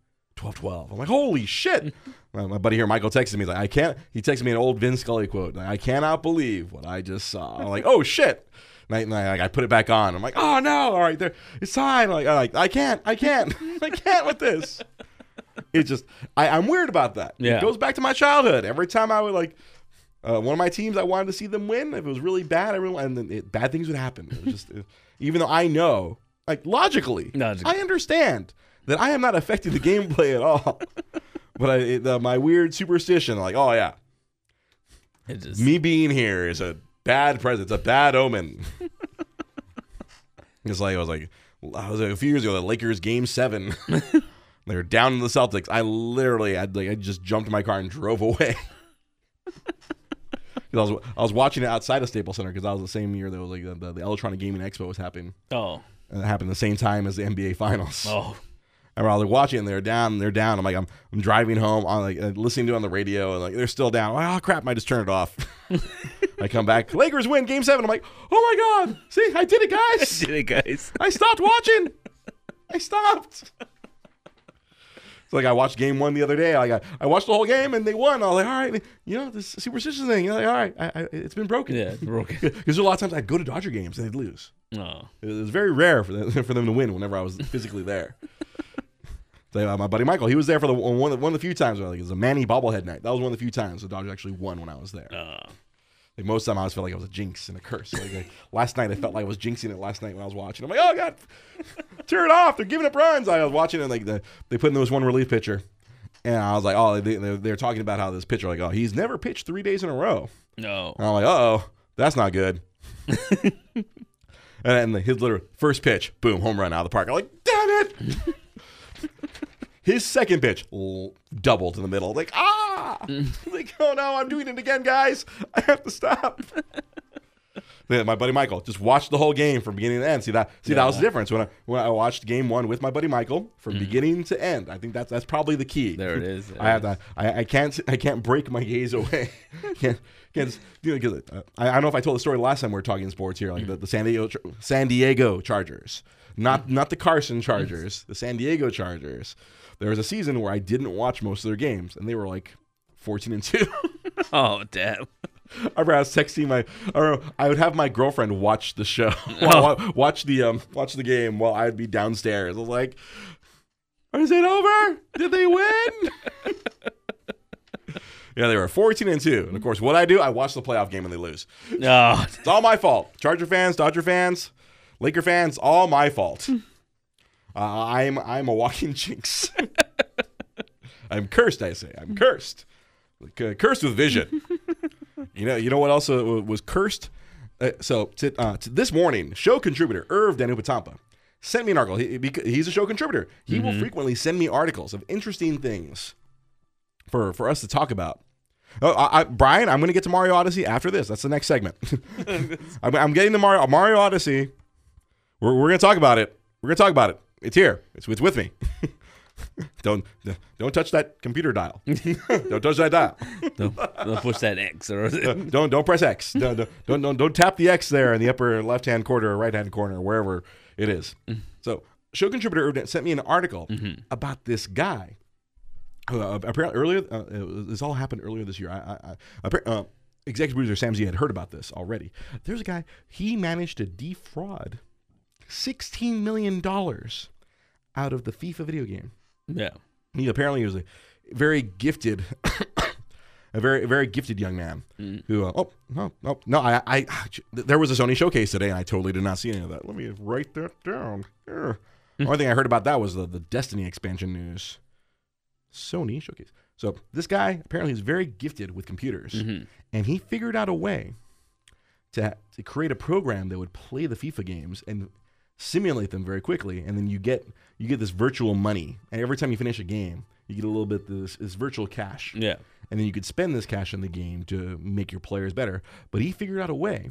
[SPEAKER 1] 12-12. I'm like, holy shit. my, buddy here, Michael, texted me. He's like, I can't. He texted me an old Vin Scully quote. Like, I cannot believe what I just saw. I'm like, oh shit. And I, and I, like, I put it back on. I'm like, oh no, all right, there, it's time. Like, I'm like, I can't, I can't, I can't with this. It just, I, I'm weird about that.
[SPEAKER 2] Yeah.
[SPEAKER 1] It goes back to my childhood. Every time I would like, uh, one of my teams, I wanted to see them win. If it was really bad, everyone, and then it, bad things would happen. It was just, it- even though I know, like logically,
[SPEAKER 2] Logically.
[SPEAKER 1] I understand that I am not affecting the gameplay at all. but I, it, uh, my weird superstition, like, oh yeah,
[SPEAKER 2] just
[SPEAKER 1] me being here is a bad present. It's a bad omen. it's like I was like, I was like a few years ago, the Lakers game seven. they were down in the Celtics. I literally, I like, I just jumped in my car and drove away. I was I was watching it outside of Staples Center because that was the same year that was like the, the, the Electronic Gaming Expo was happening.
[SPEAKER 2] oh
[SPEAKER 1] And it happened the same time as the NBA Finals.
[SPEAKER 2] oh
[SPEAKER 1] I like watching, and they're down, they're down. I'm like, I'm, I'm driving home on like uh, listening to it on the radio, and like they're still down. I'm like, oh crap! I just turned it off. I come back, Lakers win game seven. I'm like, oh my god! See, I did it, guys.
[SPEAKER 2] I did it guys
[SPEAKER 1] I stopped watching. I stopped. It's like I watched game one the other day. Like I, I watched the whole game and they won. I was like, all right, you know, this superstition thing. You're like, all right, I, I, it's been broken.
[SPEAKER 2] yeah it's broken
[SPEAKER 1] Because a lot of times I'd go to Dodger games and they'd lose.
[SPEAKER 2] oh
[SPEAKER 1] It was very rare for them, for them to win whenever I was physically there. So, uh, my buddy Michael, he was there for the one, of the- one of the few times. Where, like, it was a Manny bobblehead night. That was one of the few times the Dodgers actually won when I was there.
[SPEAKER 2] uh,
[SPEAKER 1] Like most of the time, I always felt like I was a jinx and a curse. Like, like, last night, I felt like I was jinxing it. Last night when I was watching, I'm like, oh god, turn it off! They're giving up runs. I was watching it, and like the, they put in this one relief pitcher, and I was like, oh, they, they, they're talking about how this pitcher, like, oh, he's never pitched three days in a row.
[SPEAKER 2] no
[SPEAKER 1] And I'm like, oh, that's not good. and then his literal first pitch, boom, home run out of the park. I'm like, damn it. his second pitch, doubled in the middle. Like, ah! like, oh no, I'm doing it again, guys. I have to stop. Then my buddy Michael just watched the whole game from beginning to end. See that? See that was the difference when I when I watched game one with my buddy Michael from beginning to end. I think that's that's probably the key.
[SPEAKER 2] There it is.
[SPEAKER 1] I have to. I, I can't. I can't break my gaze away. can't. Can't. You know, uh, I, I don't know if I told the story last time we were talking sports here, like the, the San Diego San Diego Chargers, not not the Carson Chargers, the San Diego Chargers. There was a season where I didn't watch most of their games, and they were like fourteen and two.
[SPEAKER 2] oh damn
[SPEAKER 1] I remember I was texting my. I, I would have my girlfriend watch the show, wa- watch the um, watch the game while I'd be downstairs. I was like, "Is it over? Did they win?" yeah, they were fourteen and two, and of course, what I do, I watch the playoff game and they lose.
[SPEAKER 2] no
[SPEAKER 1] It's all my fault. Charger fans, Dodger fans, Laker fans, all my fault. Uh, I'm I'm a walking jinx. I'm cursed. I say I'm cursed. C- cursed with vision. you know. You know what else uh, was cursed? Uh, so to, uh, to this morning, show contributor Irv Danupatampa sent me an article. He, he's a show contributor. He will frequently send me articles of interesting things for for us to talk about. Oh, I, I, Brian, I'm going to get to Mario Odyssey after this. That's the next segment. I'm, I'm getting to Mario Mario Odyssey. We're, we're going to talk about it. We're going to talk about it. It's here. It's, it's with me. don't don't touch that computer dial. don't touch that dial.
[SPEAKER 2] Don't, don't push that X or
[SPEAKER 1] don't don't press X. Don't, don't don't don't tap the X there in the upper left hand corner or right hand corner, wherever it is. So, show contributor sent me an article about this guy. Uh, apparently, earlier uh, it was- this all happened earlier this year. I, I, I uh, executive producer Sam Z had heard about this already. There's a guy he managed to defraud sixteen million dollars out of the FIFA video game.
[SPEAKER 2] yeah.
[SPEAKER 1] He apparently was a very gifted, a very very gifted young man mm. who. Uh, oh no no no! I, I there was a Sony showcase today, and I totally did not see any of that. Let me write that down. Here. The only thing I heard about that was the the Destiny expansion news. Sony showcase. So this guy apparently is very gifted with computers, mm-hmm. and he figured out a way to to create a program that would play the FIFA games and simulate them very quickly, and then you get you get this virtual money, and every time you finish a game, you get a little bit of this, this virtual cash,
[SPEAKER 2] Yeah.
[SPEAKER 1] and then you could spend this cash in the game to make your players better. But he figured out a way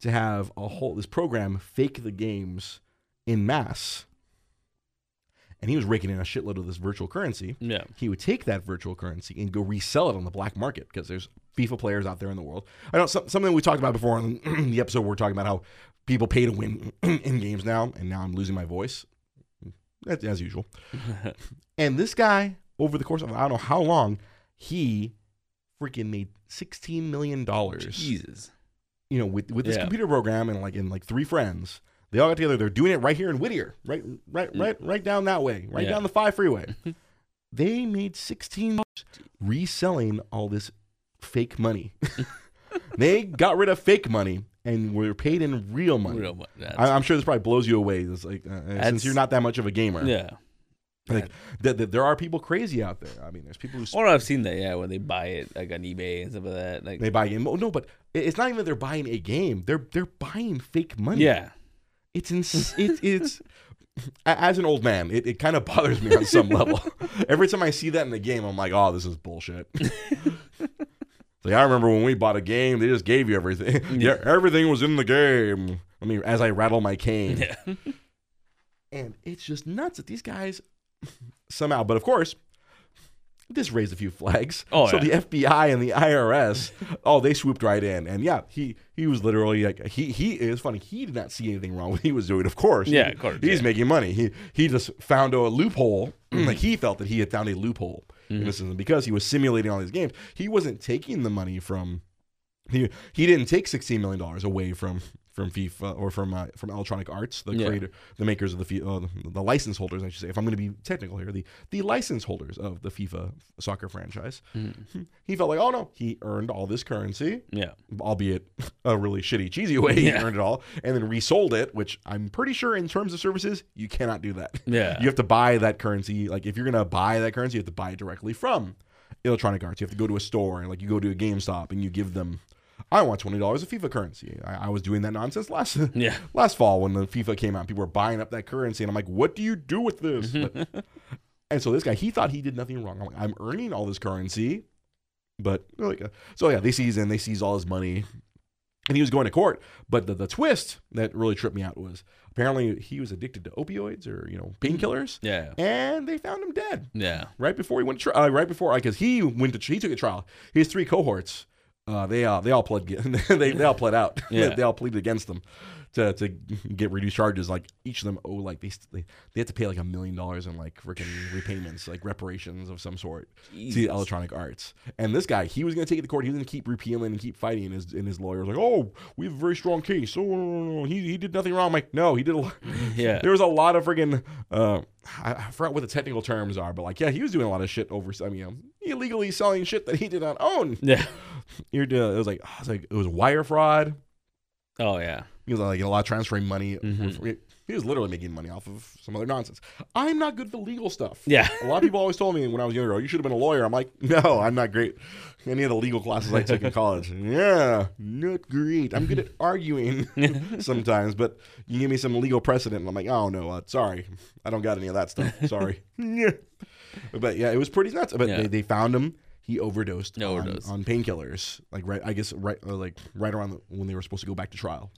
[SPEAKER 1] to have a whole this program fake the games in mass, and he was raking in a shitload of this virtual currency
[SPEAKER 2] Yeah.
[SPEAKER 1] he would take that virtual currency and go resell it on the black market because there's FIFA players out there in the world. I know some, something we talked about before on the episode. We're talking about how people pay to win in games now, and now I'm losing my voice, as, as usual. and this guy, over the course of I don't know how long, he freaking made sixteen million dollars.
[SPEAKER 2] Jesus.
[SPEAKER 1] You know, with with this
[SPEAKER 2] Yeah.
[SPEAKER 1] computer program and like in like three friends. They all got together. They're doing it right here in Whittier, right, right, right, right down that way, right.
[SPEAKER 2] Yeah.
[SPEAKER 1] down the five freeway. they made sixteen reselling all this fake money. they got rid of fake money and were paid in real money.
[SPEAKER 2] Real that's-
[SPEAKER 1] I, I'm sure this probably blows you away. It's like uh, since
[SPEAKER 2] That's-
[SPEAKER 1] you're not that much of a gamer,
[SPEAKER 2] yeah.
[SPEAKER 1] like th- th- there are people crazy out there. I mean, there's people who
[SPEAKER 2] Or I've seen that, yeah, when they buy it like on eBay and stuff like that. Like
[SPEAKER 1] they buy a game. Oh, no, but it- it's not even that they're buying a game. They're they're buying fake money.
[SPEAKER 2] Yeah.
[SPEAKER 1] It's ins- it, it's a- as an old man, it, it kind of bothers me on some level. Every time I see that in the game, I'm like, oh, this is bullshit. like I remember when we bought a game, they just gave you everything. yeah, everything was in the game. I mean, as I rattle my cane,
[SPEAKER 2] Yeah.
[SPEAKER 1] and it's just nuts that these guys somehow. But of course, this raised a few flags.
[SPEAKER 2] Oh,
[SPEAKER 1] so
[SPEAKER 2] yeah.
[SPEAKER 1] the FBI and the IRS, oh, they swooped right in, and yeah, he he was literally like he he is funny. He did not see anything wrong with what he was doing. Of course,
[SPEAKER 2] Yeah, of course,
[SPEAKER 1] he's
[SPEAKER 2] yeah.
[SPEAKER 1] Making money. He he just found a loophole. like he felt that he had found a loophole Mm-hmm. system because he was simulating all these games. He wasn't taking the money from he he didn't take sixteen million dollars away from from FIFA or from uh, from Electronic Arts, the
[SPEAKER 2] Yeah.
[SPEAKER 1] creator, the makers of the uh, the, the license holders, I should say. If I'm going to be technical here, the the license holders of the FIFA soccer franchise.
[SPEAKER 2] Mm-hmm.
[SPEAKER 1] He felt like, oh no, he earned all this currency,
[SPEAKER 2] Yeah.
[SPEAKER 1] albeit a really shitty, cheesy way. He earned it all, and then resold it, which I'm pretty sure in terms of services, you cannot do that.
[SPEAKER 2] Yeah.
[SPEAKER 1] you have to buy that currency. Like if you're going to buy that currency, you have to buy it directly from Electronic Arts. You have to go to a store and like you go to a GameStop and you give them. I want twenty dollars of FIFA currency. I, I was doing that nonsense last
[SPEAKER 2] Yeah.
[SPEAKER 1] last fall when the FIFA came out. People were buying up that currency, and I'm like, "What do you do with this?" But- and so this guy, he thought he did nothing wrong. I'm like, "I'm earning all this currency," but like, uh, so yeah, they seize and they seize all his money, and he was going to court. But the, the twist that really tripped me out was apparently he was addicted to opioids or you know painkillers,
[SPEAKER 2] Yeah.
[SPEAKER 1] and they found him dead
[SPEAKER 2] Yeah.
[SPEAKER 1] right before he went to tri- uh, right before because he went to he took a trial. His three cohorts, uh, they uh, they all pled they they all pled out.
[SPEAKER 2] Yeah.
[SPEAKER 1] they all pleaded against them to to get reduced charges. Like each of them owe like they they, they had to pay like a million dollars in like freaking repayments, like reparations of some sort to
[SPEAKER 2] Jesus.
[SPEAKER 1] Electronic Arts. And this guy, he was going to take it to court. He was going to keep repealing and keep fighting. And his and his lawyer was like, "Oh, we have a very strong case. Oh, he he did nothing wrong." I'm like, "No, he did a lot."
[SPEAKER 2] Yeah.
[SPEAKER 1] there was a lot of friggin' uh, I, I forgot what the technical terms are, but like, yeah, he was doing a lot of shit over. I mean, you know, illegally selling shit that he did not own.
[SPEAKER 2] Yeah.
[SPEAKER 1] You're doing. It was like, it was like it was wire fraud.
[SPEAKER 2] Oh yeah.
[SPEAKER 1] He was like a lot of transferring money.
[SPEAKER 2] Mhm.
[SPEAKER 1] He was literally making money off of some other nonsense. I'm not good at the legal stuff.
[SPEAKER 2] Yeah.
[SPEAKER 1] A lot of people always told me when I was younger, oh, you should have been a lawyer. I'm like, no, I'm not great. Any of the legal classes I took in college, yeah, not great. I'm good at arguing sometimes, but you give me some legal precedent, and I'm like, oh, no, uh, sorry. I don't got any of that stuff. Sorry. Yeah. but yeah, it was pretty nuts. But
[SPEAKER 2] Yeah.
[SPEAKER 1] they, they found him. He overdosed,
[SPEAKER 2] No,
[SPEAKER 1] on,
[SPEAKER 2] overdose.
[SPEAKER 1] on painkillers. Like right, I guess right, uh, like right around the, when they were supposed to go back to trial.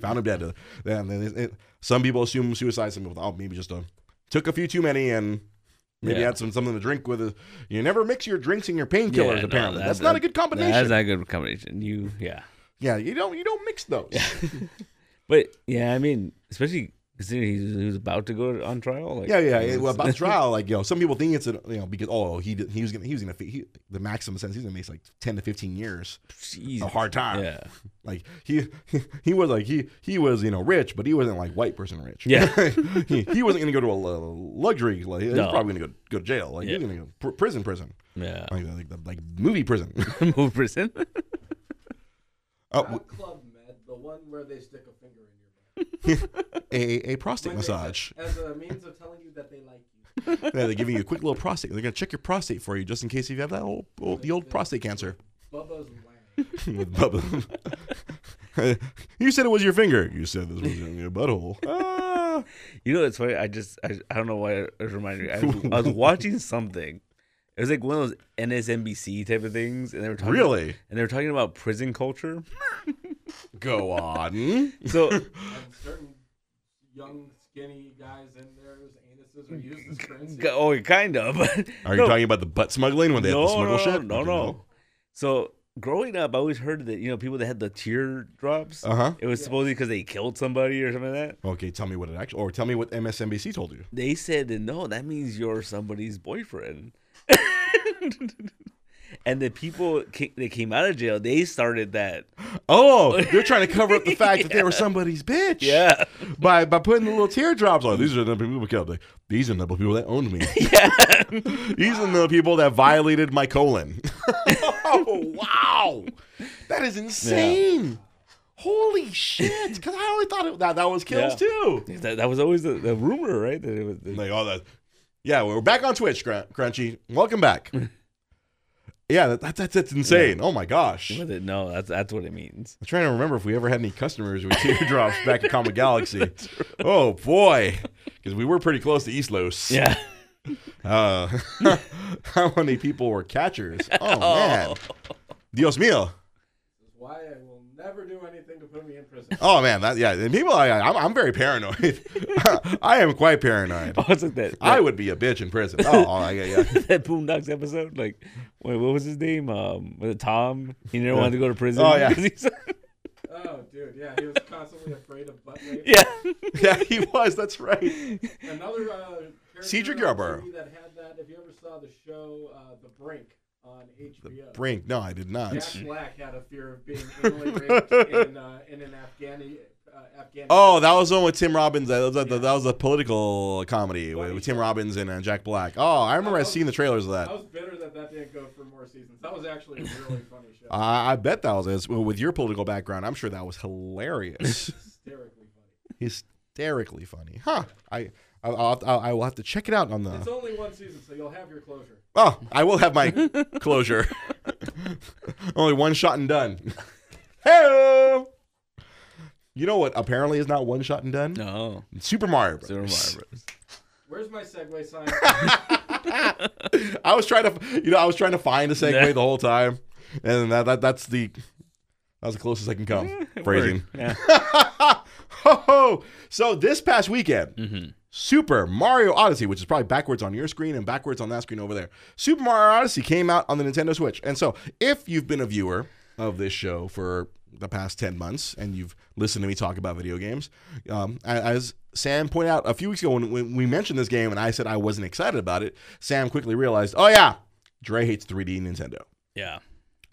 [SPEAKER 1] Found him dead. Uh, Then, then it- it- some people assume suicide. Some people thought, oh, maybe just uh, took a few too many and maybe
[SPEAKER 2] Yeah.
[SPEAKER 1] had some something to drink with it. You never mix your drinks and your painkillers.
[SPEAKER 2] Yeah, no,
[SPEAKER 1] apparently,
[SPEAKER 2] that-
[SPEAKER 1] that's not a
[SPEAKER 2] that-
[SPEAKER 1] good combination.
[SPEAKER 2] That's not a good combination. You, yeah.
[SPEAKER 1] yeah, you don't you don't mix those.
[SPEAKER 2] But yeah, I mean, especially considering he he was about to go on trial. Like,
[SPEAKER 1] Yeah, yeah. yeah. Well, about trial, like you know, some people think it's a, you know because oh he did, he was gonna he was gonna he, the maximum sentence he's gonna make like ten to fifteen years
[SPEAKER 2] Jesus.
[SPEAKER 1] a hard time.
[SPEAKER 2] Yeah.
[SPEAKER 1] Like he he was like he he was you know rich, but he wasn't like white person rich.
[SPEAKER 2] Yeah.
[SPEAKER 1] he, he wasn't gonna go to a lu- luxury. Like he's
[SPEAKER 2] No.
[SPEAKER 1] probably gonna go go to jail. Like
[SPEAKER 2] Yeah.
[SPEAKER 1] he's gonna go pr- prison, prison,
[SPEAKER 2] Yeah.
[SPEAKER 1] like like, the, like movie prison.
[SPEAKER 2] Move prison.
[SPEAKER 1] oh,
[SPEAKER 3] Not Club Med, the one where they stick a finger in your butt.
[SPEAKER 1] a a prostate
[SPEAKER 3] When they-
[SPEAKER 1] massage.
[SPEAKER 3] As a means of telling you that they like you.
[SPEAKER 1] Yeah, they're giving you a quick little prostate. They're gonna check your prostate for you just in case you have that old, old the old prostate cancer.
[SPEAKER 3] Bubba's wang.
[SPEAKER 1] with Bubba. you said it was your finger. You said this was in your butthole. Ah.
[SPEAKER 2] You know, it's funny. I just, I, I don't know why it reminded me. I I was watching something. It was like one of those MSNBC type of things, and they were talking,
[SPEAKER 1] Really?
[SPEAKER 2] and they were talking about prison culture.
[SPEAKER 1] Go on.
[SPEAKER 2] So
[SPEAKER 3] And certain young, skinny guys in there's anuses are used as currency.
[SPEAKER 2] oh, kind of.
[SPEAKER 1] Are you
[SPEAKER 2] No.
[SPEAKER 1] talking about the butt smuggling when they
[SPEAKER 2] no,
[SPEAKER 1] had to smuggle
[SPEAKER 2] no,
[SPEAKER 1] shit?
[SPEAKER 2] No, no. So growing up, I always heard that you know people that had the tear drops.
[SPEAKER 1] Uh huh.
[SPEAKER 2] It was supposedly because they killed somebody or something like that.
[SPEAKER 1] Okay, tell me what it actually, or tell me what MSNBC told you.
[SPEAKER 2] They said that no, that means you're somebody's boyfriend. and the people ca- that came out of jail, they started that.
[SPEAKER 1] Oh, they're trying to cover up the fact that they were somebody's bitch.
[SPEAKER 2] Yeah,
[SPEAKER 1] By by putting the little teardrops on. These are the people who killed. Like, These are the people that owned me.
[SPEAKER 2] yeah.
[SPEAKER 1] These are the people that violated my colon. oh wow, that is insane. Holy shit! Because I always thought it, that that was kills
[SPEAKER 2] Yeah.
[SPEAKER 1] too.
[SPEAKER 2] that, that was always the, the rumor, right? That it was.
[SPEAKER 1] Like all that. Yeah, we're back on Twitch, Crunchy. Welcome back. Yeah, that, that, that's that's insane. Oh my gosh.
[SPEAKER 2] was it? No, that's that's what it means.
[SPEAKER 1] I'm trying to remember if we ever had any customers with teardrops back at Comic Galaxy. Oh boy, because we were pretty close to East Los.
[SPEAKER 2] Yeah.
[SPEAKER 1] Uh, how many people were catchers? Oh man, Dios mío.
[SPEAKER 3] Why I will never do anything to put me in prison.
[SPEAKER 1] Oh man, that yeah. And people, I, I'm, I'm very paranoid. I am quite paranoid.
[SPEAKER 2] Oh, it's like that.
[SPEAKER 1] I would be a bitch in prison. Oh, oh yeah, yeah.
[SPEAKER 2] that Boondocks episode, like, wait, what was his name? Um, was it Tom? He never wanted to go to prison.
[SPEAKER 1] Oh, yeah.
[SPEAKER 2] 'cause he's-
[SPEAKER 3] Oh, dude, yeah, he was constantly afraid of butt rape.
[SPEAKER 2] yeah.
[SPEAKER 1] Yeah, he was. That's right.
[SPEAKER 3] Another uh, character
[SPEAKER 1] Cedric
[SPEAKER 3] on
[SPEAKER 1] Yarborough.
[SPEAKER 3] TV that had that. If you ever saw the show uh, The Brink on HBO, The
[SPEAKER 1] Brink. No, I did not.
[SPEAKER 3] Jack Black had a fear of being anally raped in, uh, in an Afghani, uh,
[SPEAKER 1] Oh, that was the one with Tim Robbins. That was a, that was a political comedy with, with Tim Robbins and uh, Jack Black. Oh, I remember I seen the trailers of that.
[SPEAKER 3] I was bitter that that didn't go for more seasons. That was actually a really funny show.
[SPEAKER 1] I, I bet that was. Well, with your political background. I'm sure that was hilarious,
[SPEAKER 3] Hysterically funny.
[SPEAKER 1] hysterically funny. Huh? I I, I'll, I'll, I will have to check it out on the.
[SPEAKER 3] It's only one season, so you'll have your closure.
[SPEAKER 1] Oh, I will have my closure. Only one shot and done. hey. You know what? Apparently, is not one shot and done.
[SPEAKER 2] No.
[SPEAKER 1] Super Mario
[SPEAKER 2] Bros.
[SPEAKER 1] Super
[SPEAKER 2] Mario Bros.
[SPEAKER 3] Where's my segue sign?
[SPEAKER 1] I was trying to, you know, I was trying to find a segue
[SPEAKER 2] Yeah.
[SPEAKER 1] the whole time, and that, that that's the that's the closest I can come. Phrasing.
[SPEAKER 2] Yeah.
[SPEAKER 1] Ho ho! So this past weekend,
[SPEAKER 2] Mhm.
[SPEAKER 1] Super Mario Odyssey, which is probably backwards on your screen and backwards on that screen over there, Super Mario Odyssey came out on the Nintendo Switch. And so, if you've been a viewer of this show for the past 10 months and you've listened to me talk about video games, um, as Sam pointed out a few weeks ago when, when we mentioned this game and I said I wasn't excited about it, Sam quickly realized, oh, yeah, Dre hates 3D Nintendo.
[SPEAKER 2] Yeah.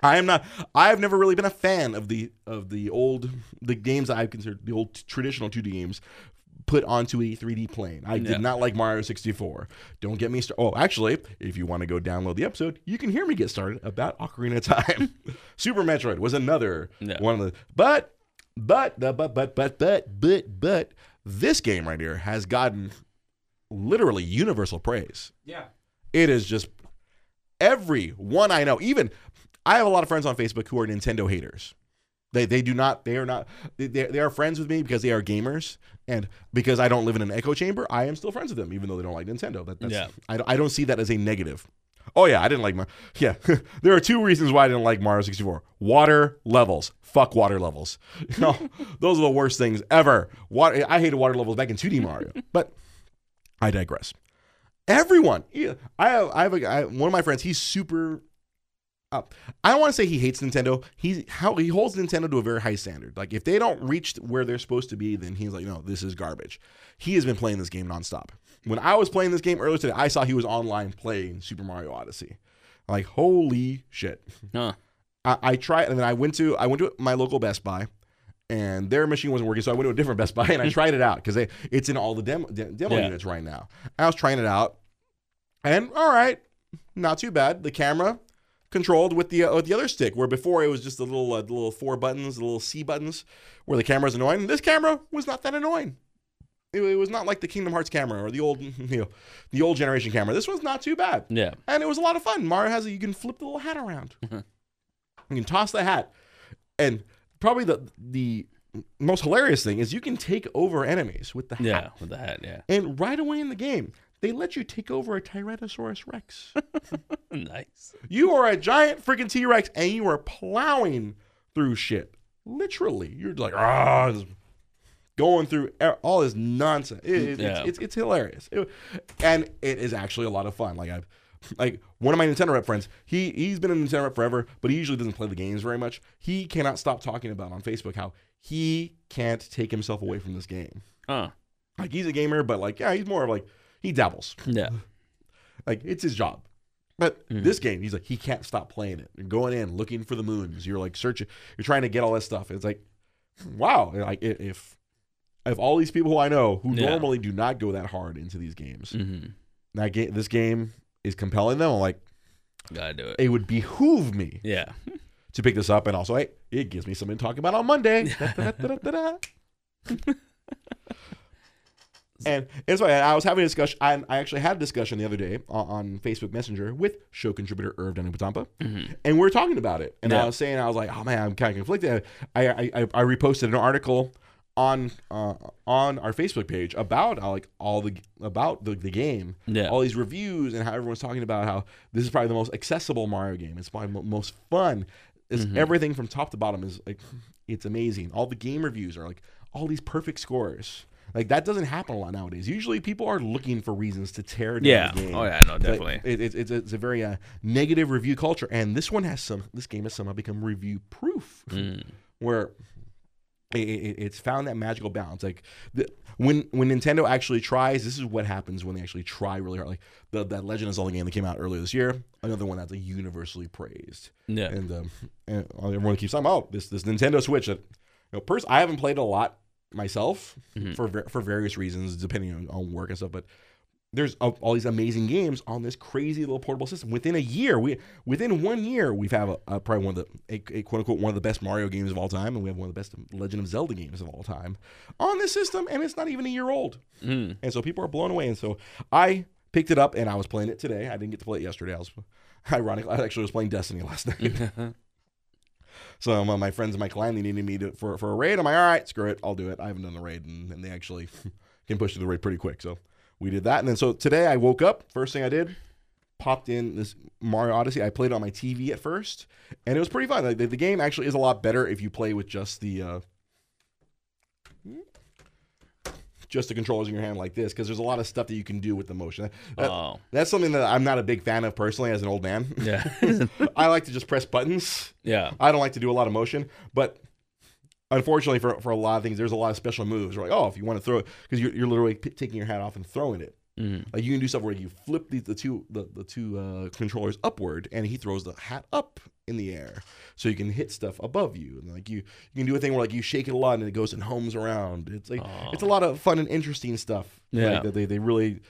[SPEAKER 1] I am not. I have never really been a fan of the of the old the games I consider the old traditional 2D games put onto a 3D plane. I
[SPEAKER 2] Yeah.
[SPEAKER 1] did not like Mario 64. Don't get me started. Oh, actually, if you want to go download the episode, you can hear me get started about Ocarina of Time. Super Metroid was another
[SPEAKER 2] Yeah.
[SPEAKER 1] one of the. But but the but but but but but but this game right here has gotten literally universal praise
[SPEAKER 3] yeah.
[SPEAKER 1] it is just everyone I know. Even I have a lot of friends on Facebook who are Nintendo haters. They they do not they are not they, they are friends with me because they are gamers and because I don't live in an echo chamber. I am still friends with them even though they don't like Nintendo. That, that's,
[SPEAKER 2] Yeah.
[SPEAKER 1] I, don't- I don't see that as a negative. Oh yeah, I didn't like my yeah. there are two reasons why I didn't like Mario 64. Water levels. Fuck water levels. No, those are the worst things ever. Water, I hated water levels back in 2D Mario. But I digress. Everyone, yeah, I have, I have a, I, one of my friends. He's super. I don't want to say he hates Nintendo. He how he holds Nintendo to a very high standard. Like if they don't reach where they're supposed to be, then he's like, no, this is garbage. He has been playing this game nonstop. When I was playing this game earlier today, I saw he was online playing Super Mario Odyssey. Like holy shit!
[SPEAKER 2] Huh.
[SPEAKER 1] I, I tried, and then I went to I went to my local Best Buy, and their machine wasn't working, so I went to a different Best Buy and I tried it out because it's in all the demo, de- demo
[SPEAKER 2] Yeah.
[SPEAKER 1] units right now. I was trying it out, and all right, not too bad. The camera controlled with the uh, with the other stick, where before it was just the little uh, the little four buttons, the little C buttons, where the camera's annoying. This camera was not that annoying. It, it was not like the Kingdom Hearts camera or the old you know the old generation camera. This one's not too bad
[SPEAKER 2] Yeah.
[SPEAKER 1] and it was a lot of fun. Mario has a, you can flip the little hat around. you can toss the hat, and probably the the most hilarious thing is you can take over enemies with the hat.
[SPEAKER 2] Yeah. With the hat. Yeah.
[SPEAKER 1] And right away in the game, they let you take over a Tyrannosaurus Rex.
[SPEAKER 2] nice.
[SPEAKER 1] you are a giant freaking T Rex, and you are plowing through shit. Literally, you're like ah, going through all this nonsense. It- it-
[SPEAKER 2] Yeah.
[SPEAKER 1] it's, it's it's hilarious, It- and it is actually a lot of fun. Like I've like one of my Nintendo rep friends, he he's been a Nintendo rep forever, but he usually doesn't play the games very much. He cannot stop talking about on Facebook how he can't take himself away from this game.
[SPEAKER 2] Huh.
[SPEAKER 1] Like he's a gamer, but like yeah, he's more of like he dabbles.
[SPEAKER 2] Yeah.
[SPEAKER 1] Like it's his job. But this game, he's like he can't stop playing it. You're going in, looking for the moons. You're like searching. You're trying to get all this stuff. It's like, wow. Like if if all these people who I know who
[SPEAKER 2] Yeah.
[SPEAKER 1] normally do not go that hard into these games,
[SPEAKER 2] Mm-hmm.
[SPEAKER 1] that game, this game is compelling them. I'm like,
[SPEAKER 2] Gotta do it.
[SPEAKER 1] it would behoove me
[SPEAKER 2] Yeah.
[SPEAKER 1] to pick this up, and also, hey, it gives me something to talk about on Monday. Da-da-da-da-da-da. And it's why I was having a discussion. I, I actually had a discussion the other day on, on Facebook Messenger with show contributor Irv Patampa, and we were talking about it. And I was saying, I was like, oh man, I'm kind of conflicted. I I, I, I reposted an article on uh, on our Facebook page about uh, like all the about the, the game,
[SPEAKER 2] Yeah.
[SPEAKER 1] all these reviews, and how everyone's talking about how this is probably the most accessible Mario game. It's probably the most fun. It's everything from top to bottom is like it's amazing. All the game reviews are like all these perfect scores. Like that doesn't happen a lot nowadays. Usually, people are looking for reasons to tear down
[SPEAKER 2] Yeah.
[SPEAKER 1] the game.
[SPEAKER 2] Oh yeah. No, definitely.
[SPEAKER 1] it, it, it's, it's a very uh, negative review culture, and this one has some. This game has somehow become review proof,
[SPEAKER 2] Mm.
[SPEAKER 1] where it, it, it's found that magical balance. Like the, when when Nintendo actually tries, this is what happens when they actually try really hard. Like the that Legend of Zelda game that came out earlier this year, another one that's like universally praised,
[SPEAKER 2] Yeah.
[SPEAKER 1] and um, and everyone keeps talking about this this Nintendo Switch. That you know, pers- I haven't played a lot myself for ver- for various reasons, depending on, on work and stuff, but there's a- all these amazing games on this crazy little portable system. Within a year, we within one year, we've have a, a, probably one of the a, a quote unquote one of the best Mario games of all time, and we have one of the best Legend of Zelda games of all time on this system, and it's not even a year old.
[SPEAKER 2] Mm.
[SPEAKER 1] And so people are blown away. And so I picked it up, and I was playing it today. I didn't get to play it yesterday. I was ironically, I actually was playing Destiny last night. So my friends clan they needed me to, for for a raid. I'm like, all right, screw it, I'll do it. I haven't done the raid, and, and they actually can push through the raid pretty quick. So we did that, and then so today I woke up. First thing I did, popped in this Mario Odyssey. I played it on my TV at first, and it was pretty fun. Like, the, the game actually is a lot better if you play with just the. Uh, just the controllers in your hand like this because there's a lot of stuff that you can do with the motion. That-
[SPEAKER 2] Oh.
[SPEAKER 1] that's something that I'm not a big fan of personally as an old man.
[SPEAKER 2] Yeah.
[SPEAKER 1] I like to just press buttons.
[SPEAKER 2] yeah.
[SPEAKER 1] I don't like to do a lot of motion, but unfortunately for, for a lot of things, there's a lot of special moves. Where like, oh, if you want to throw it, because you're, you're literally p- taking your hat off and throwing it.
[SPEAKER 2] Mm.
[SPEAKER 1] Like you can do stuff where you flip the, the two the, the two uh, controllers upward, and he throws the hat up in the air, so you can hit stuff above you. And like you, you can do a thing where like you shake it a lot, and it goes and homes around. It's like it's a lot of fun and interesting stuff.
[SPEAKER 2] Yeah.
[SPEAKER 1] like, that they they really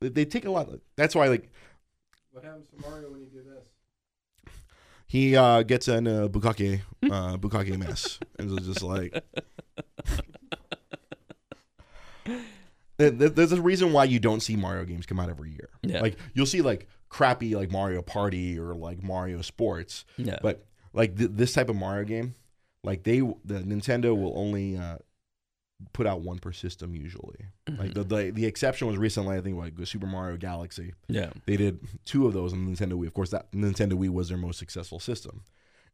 [SPEAKER 1] they, they take a lot. That's why like
[SPEAKER 3] What happens to Mario when you do this?
[SPEAKER 1] he uh, gets in a bukkake uh, bukkake mess, and it's just like. There- there- There's a reason why you don't see Mario games come out every year.
[SPEAKER 2] Yeah.
[SPEAKER 1] Like you'll see like crappy like Mario Party or like Mario Sports,
[SPEAKER 2] Yeah.
[SPEAKER 1] but like th- this type of Mario game, like they the Nintendo will only uh, put out one per system usually. Like the, the the exception was recently, I think, like Super Mario Galaxy.
[SPEAKER 2] Yeah.
[SPEAKER 1] They did two of those on the Nintendo Wii. Of course, that Nintendo Wii was their most successful system.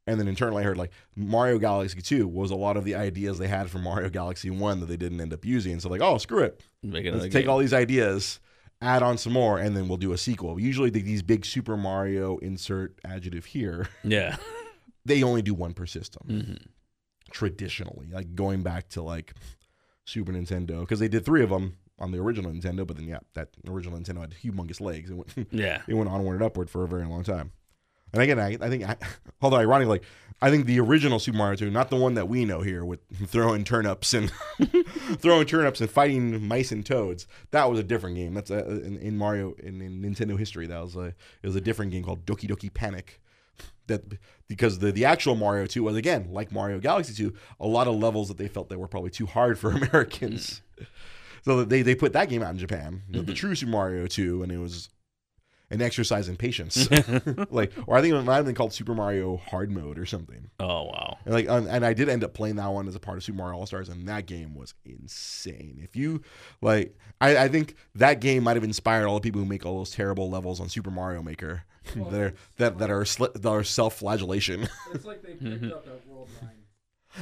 [SPEAKER 1] And then internally, I heard like Mario Galaxy 2 was a lot of the ideas they had from Mario Galaxy 1 that they didn't end up using. So, like, oh, screw it.
[SPEAKER 2] Make
[SPEAKER 1] Let's take
[SPEAKER 2] game.
[SPEAKER 1] all these ideas, add on some more, and then we'll do a sequel. Usually, the, these big Super Mario insert adjective here,
[SPEAKER 2] Yeah.
[SPEAKER 1] they only do one per system
[SPEAKER 2] Mhm.
[SPEAKER 1] traditionally, like going back to like Super Nintendo, because they did three of them on the original Nintendo. But then, yeah, that original Nintendo had humongous legs. It went,
[SPEAKER 2] Yeah.
[SPEAKER 1] it went onward and upward for a very long time. And again, I, I think, I, although ironically, I think the original Super Mario 2, not the one that we know here with throwing turnips and throwing turnips and fighting mice and toads, that was a different game. That's a, in, in Mario in, in Nintendo history. That was a it was a different game called Doki Doki Panic. That because the the actual Mario 2 was again like Mario Galaxy 2, a lot of levels that they felt that were probably too hard for Americans. So they, they put that game out in Japan, the, the mm-hmm. true Super Mario 2, and it was an exercise in patience. like, or I think it might have been called Super Mario Hard Mode or something.
[SPEAKER 2] Oh wow.
[SPEAKER 1] And like, um, and I did end up playing that one as a part of Super Mario All Stars, and that game was insane. If you like, I, I think that game might have inspired all the people who make all those terrible levels on Super Mario Maker
[SPEAKER 3] Well,
[SPEAKER 1] that are that that are sli- that are self-flagellation.
[SPEAKER 3] It's like they picked up at World Nine.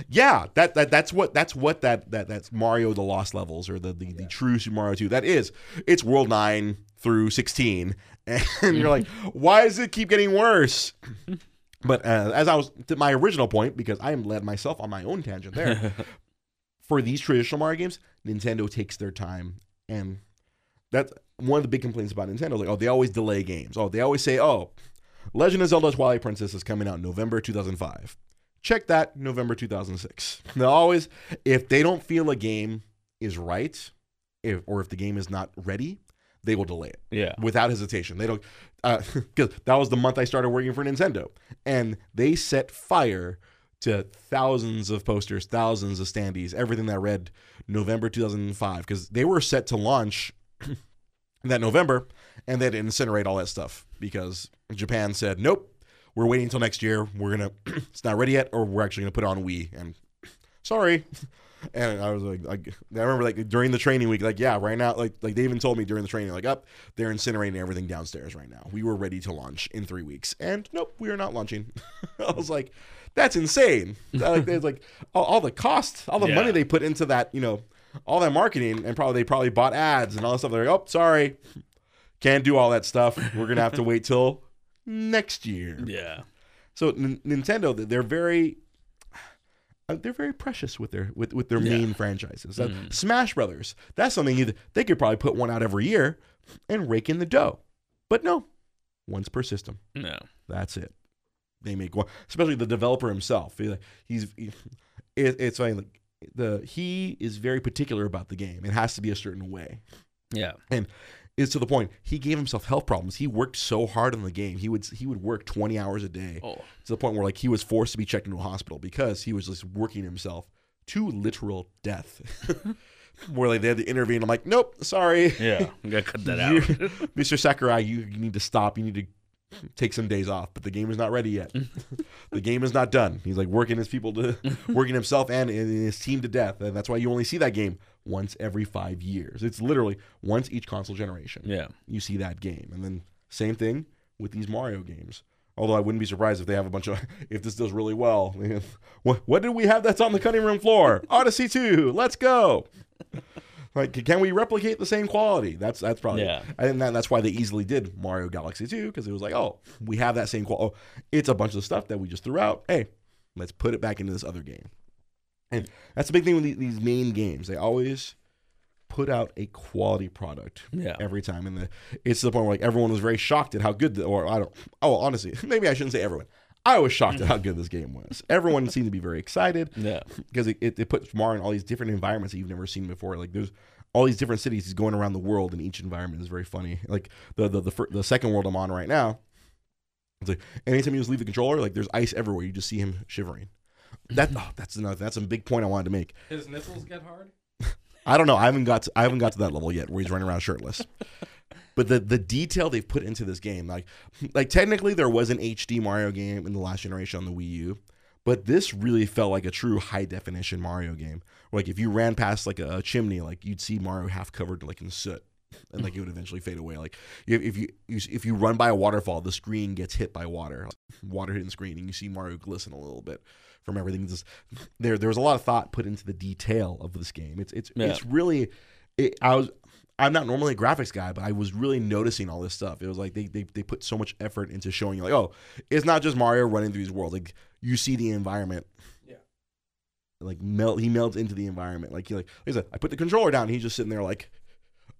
[SPEAKER 1] Yeah, that, that that's what that's what that that that's Mario the Lost levels or the the, the true Super Mario 2. That is, it's World Nine through 16, and you're like, why does it keep getting worse? But uh, as I was to my original point, because I am led myself on my own tangent there. for these traditional Mario games, Nintendo takes their time, and that's one of the big complaints about Nintendo. Like, oh, they always delay games. Oh, they always say, oh, Legend of Zelda: Twilight Princess is coming out November 2005. Check that November 2006. They'll always, if they don't feel a game is right, if, or if the game is not ready, they will delay it
[SPEAKER 2] Yeah.
[SPEAKER 1] without hesitation. They don't uh, because that was the month I started working for Nintendo, and they set fire to thousands of posters, thousands of standees, everything that read November 2005 because they were set to launch that November, and they had to incinerate all that stuff because Japan said nope. We're waiting until next year. We're gonna. it's not ready yet, or we're actually gonna put it on Wii. And sorry, and I was like, like, I remember like during the training week, like, yeah, right now, like, like they even told me during the training, like, up, they're incinerating everything downstairs right now. We were ready to launch in three weeks, and nope, we are not launching. I was like, that's insane. like, there's like all, all the cost, all the
[SPEAKER 2] Yeah.
[SPEAKER 1] money they put into that, you know, all that marketing, and probably they probably bought ads and all that stuff. They're like, oh, sorry, can't do all that stuff. We're gonna have to wait till next year.
[SPEAKER 2] Yeah.
[SPEAKER 1] So N- Nintendo, they're very, uh, they're very precious with their with, with their
[SPEAKER 2] Yeah.
[SPEAKER 1] main franchises. Uh, Smash Brothers, that's something either they could probably put one out every year and rake in the dough, but no, once per system.
[SPEAKER 2] No.
[SPEAKER 1] That's it. They make one, especially the developer himself. He- He's he, it, it's like the he is very particular about the game. It has to be a certain way
[SPEAKER 2] Yeah.
[SPEAKER 1] and it's to the point he gave himself health problems. He worked so hard on the game. He would he would work twenty hours a day
[SPEAKER 2] Oh.
[SPEAKER 1] to the point where like he was forced to be checked into a hospital because he was just working himself to literal death. where like they had to intervene. I'm like, nope, sorry,
[SPEAKER 2] Yeah. We gotta cut that out.
[SPEAKER 1] Mr. Sakurai, you, you need to stop. You need to take some days off. But the game is not ready yet. the game is not done. He's like working his people to working himself and his team to death, and that's why you only see that game once every five years. It's literally once each console generation
[SPEAKER 2] Yeah.
[SPEAKER 1] you see that game. And then same thing with these Mario games. Although I wouldn't be surprised if they have a bunch of if this does really well. what what did we have that's on the cutting room floor? Odyssey 2. Let's go. Like can we replicate the same quality? That's that's probably
[SPEAKER 2] Yeah.
[SPEAKER 1] And that, that's why they easily did Mario Galaxy 2 because it was like, "Oh, we have that same quality. Oh, it's a bunch of stuff that we just threw out. Hey, let's put it back into this other game." And that's the big thing with these main games. They always put out a quality product
[SPEAKER 2] Yeah.
[SPEAKER 1] every time, and the, it's to the point where like everyone was very shocked at how good. The, or I don't. Oh, honestly, maybe I shouldn't say everyone. I was shocked at how good this game was. Everyone seemed to be very excited
[SPEAKER 2] Yeah.
[SPEAKER 1] because it, it, it puts Mario in all these different environments that you've never seen before. Like there's all these different cities. He's going around the world, and each environment is very funny. Like the the the, fir- the second world I'm on right now. It's like anytime you just leave the controller, like there's ice everywhere. You just see him shivering. That oh, that's another that's a big point I wanted to make.
[SPEAKER 3] His nipples get hard.
[SPEAKER 1] I don't know. I haven't got to, I haven't got to that level yet where he's running around shirtless. But the the detail they've put into this game, like like technically there was an HD Mario game in the last generation on the Wii U, But this really felt like a true high definition Mario game. Like if you ran past like a, chimney, like you'd see Mario half covered like in soot, and like it would eventually fade away. Like if, if you, if you run by a waterfall, the screen gets hit by water, water hitting the screen, and you see Mario glisten a little bit from everything. Just there, there was a lot of thought put into the detail of this game. It's it's
[SPEAKER 2] Yeah.
[SPEAKER 1] it's really. It, I was. I'm not normally a graphics guy, but I was really noticing all this stuff. It was like they, they, they put so much effort into showing you, like, oh, it's not just Mario running through these worlds. Like you see the environment
[SPEAKER 3] Yeah.
[SPEAKER 1] like melt he melts into the environment like he like, like I said, I put the controller down he's just sitting there like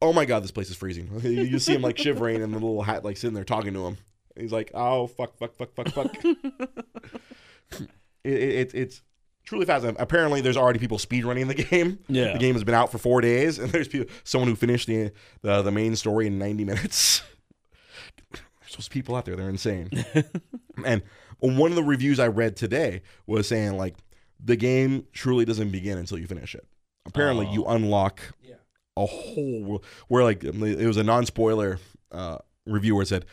[SPEAKER 1] oh my god this place is freezing you you see him like shivering and the little hat like sitting there talking to him he's like oh fuck fuck fuck fuck fuck it, it, it's truly fast apparently there's already people speed running the game
[SPEAKER 2] Yeah.
[SPEAKER 1] the game has been out for four days and there's people someone who finished the the, the main story in 90 minutes there's those people out there they're insane and one of the reviews I read today was saying like the game truly doesn't begin until you finish it. Apparently,
[SPEAKER 2] Oh.
[SPEAKER 1] you unlock
[SPEAKER 3] Yeah.
[SPEAKER 1] a whole world where like it was a non spoiler uh, review where it said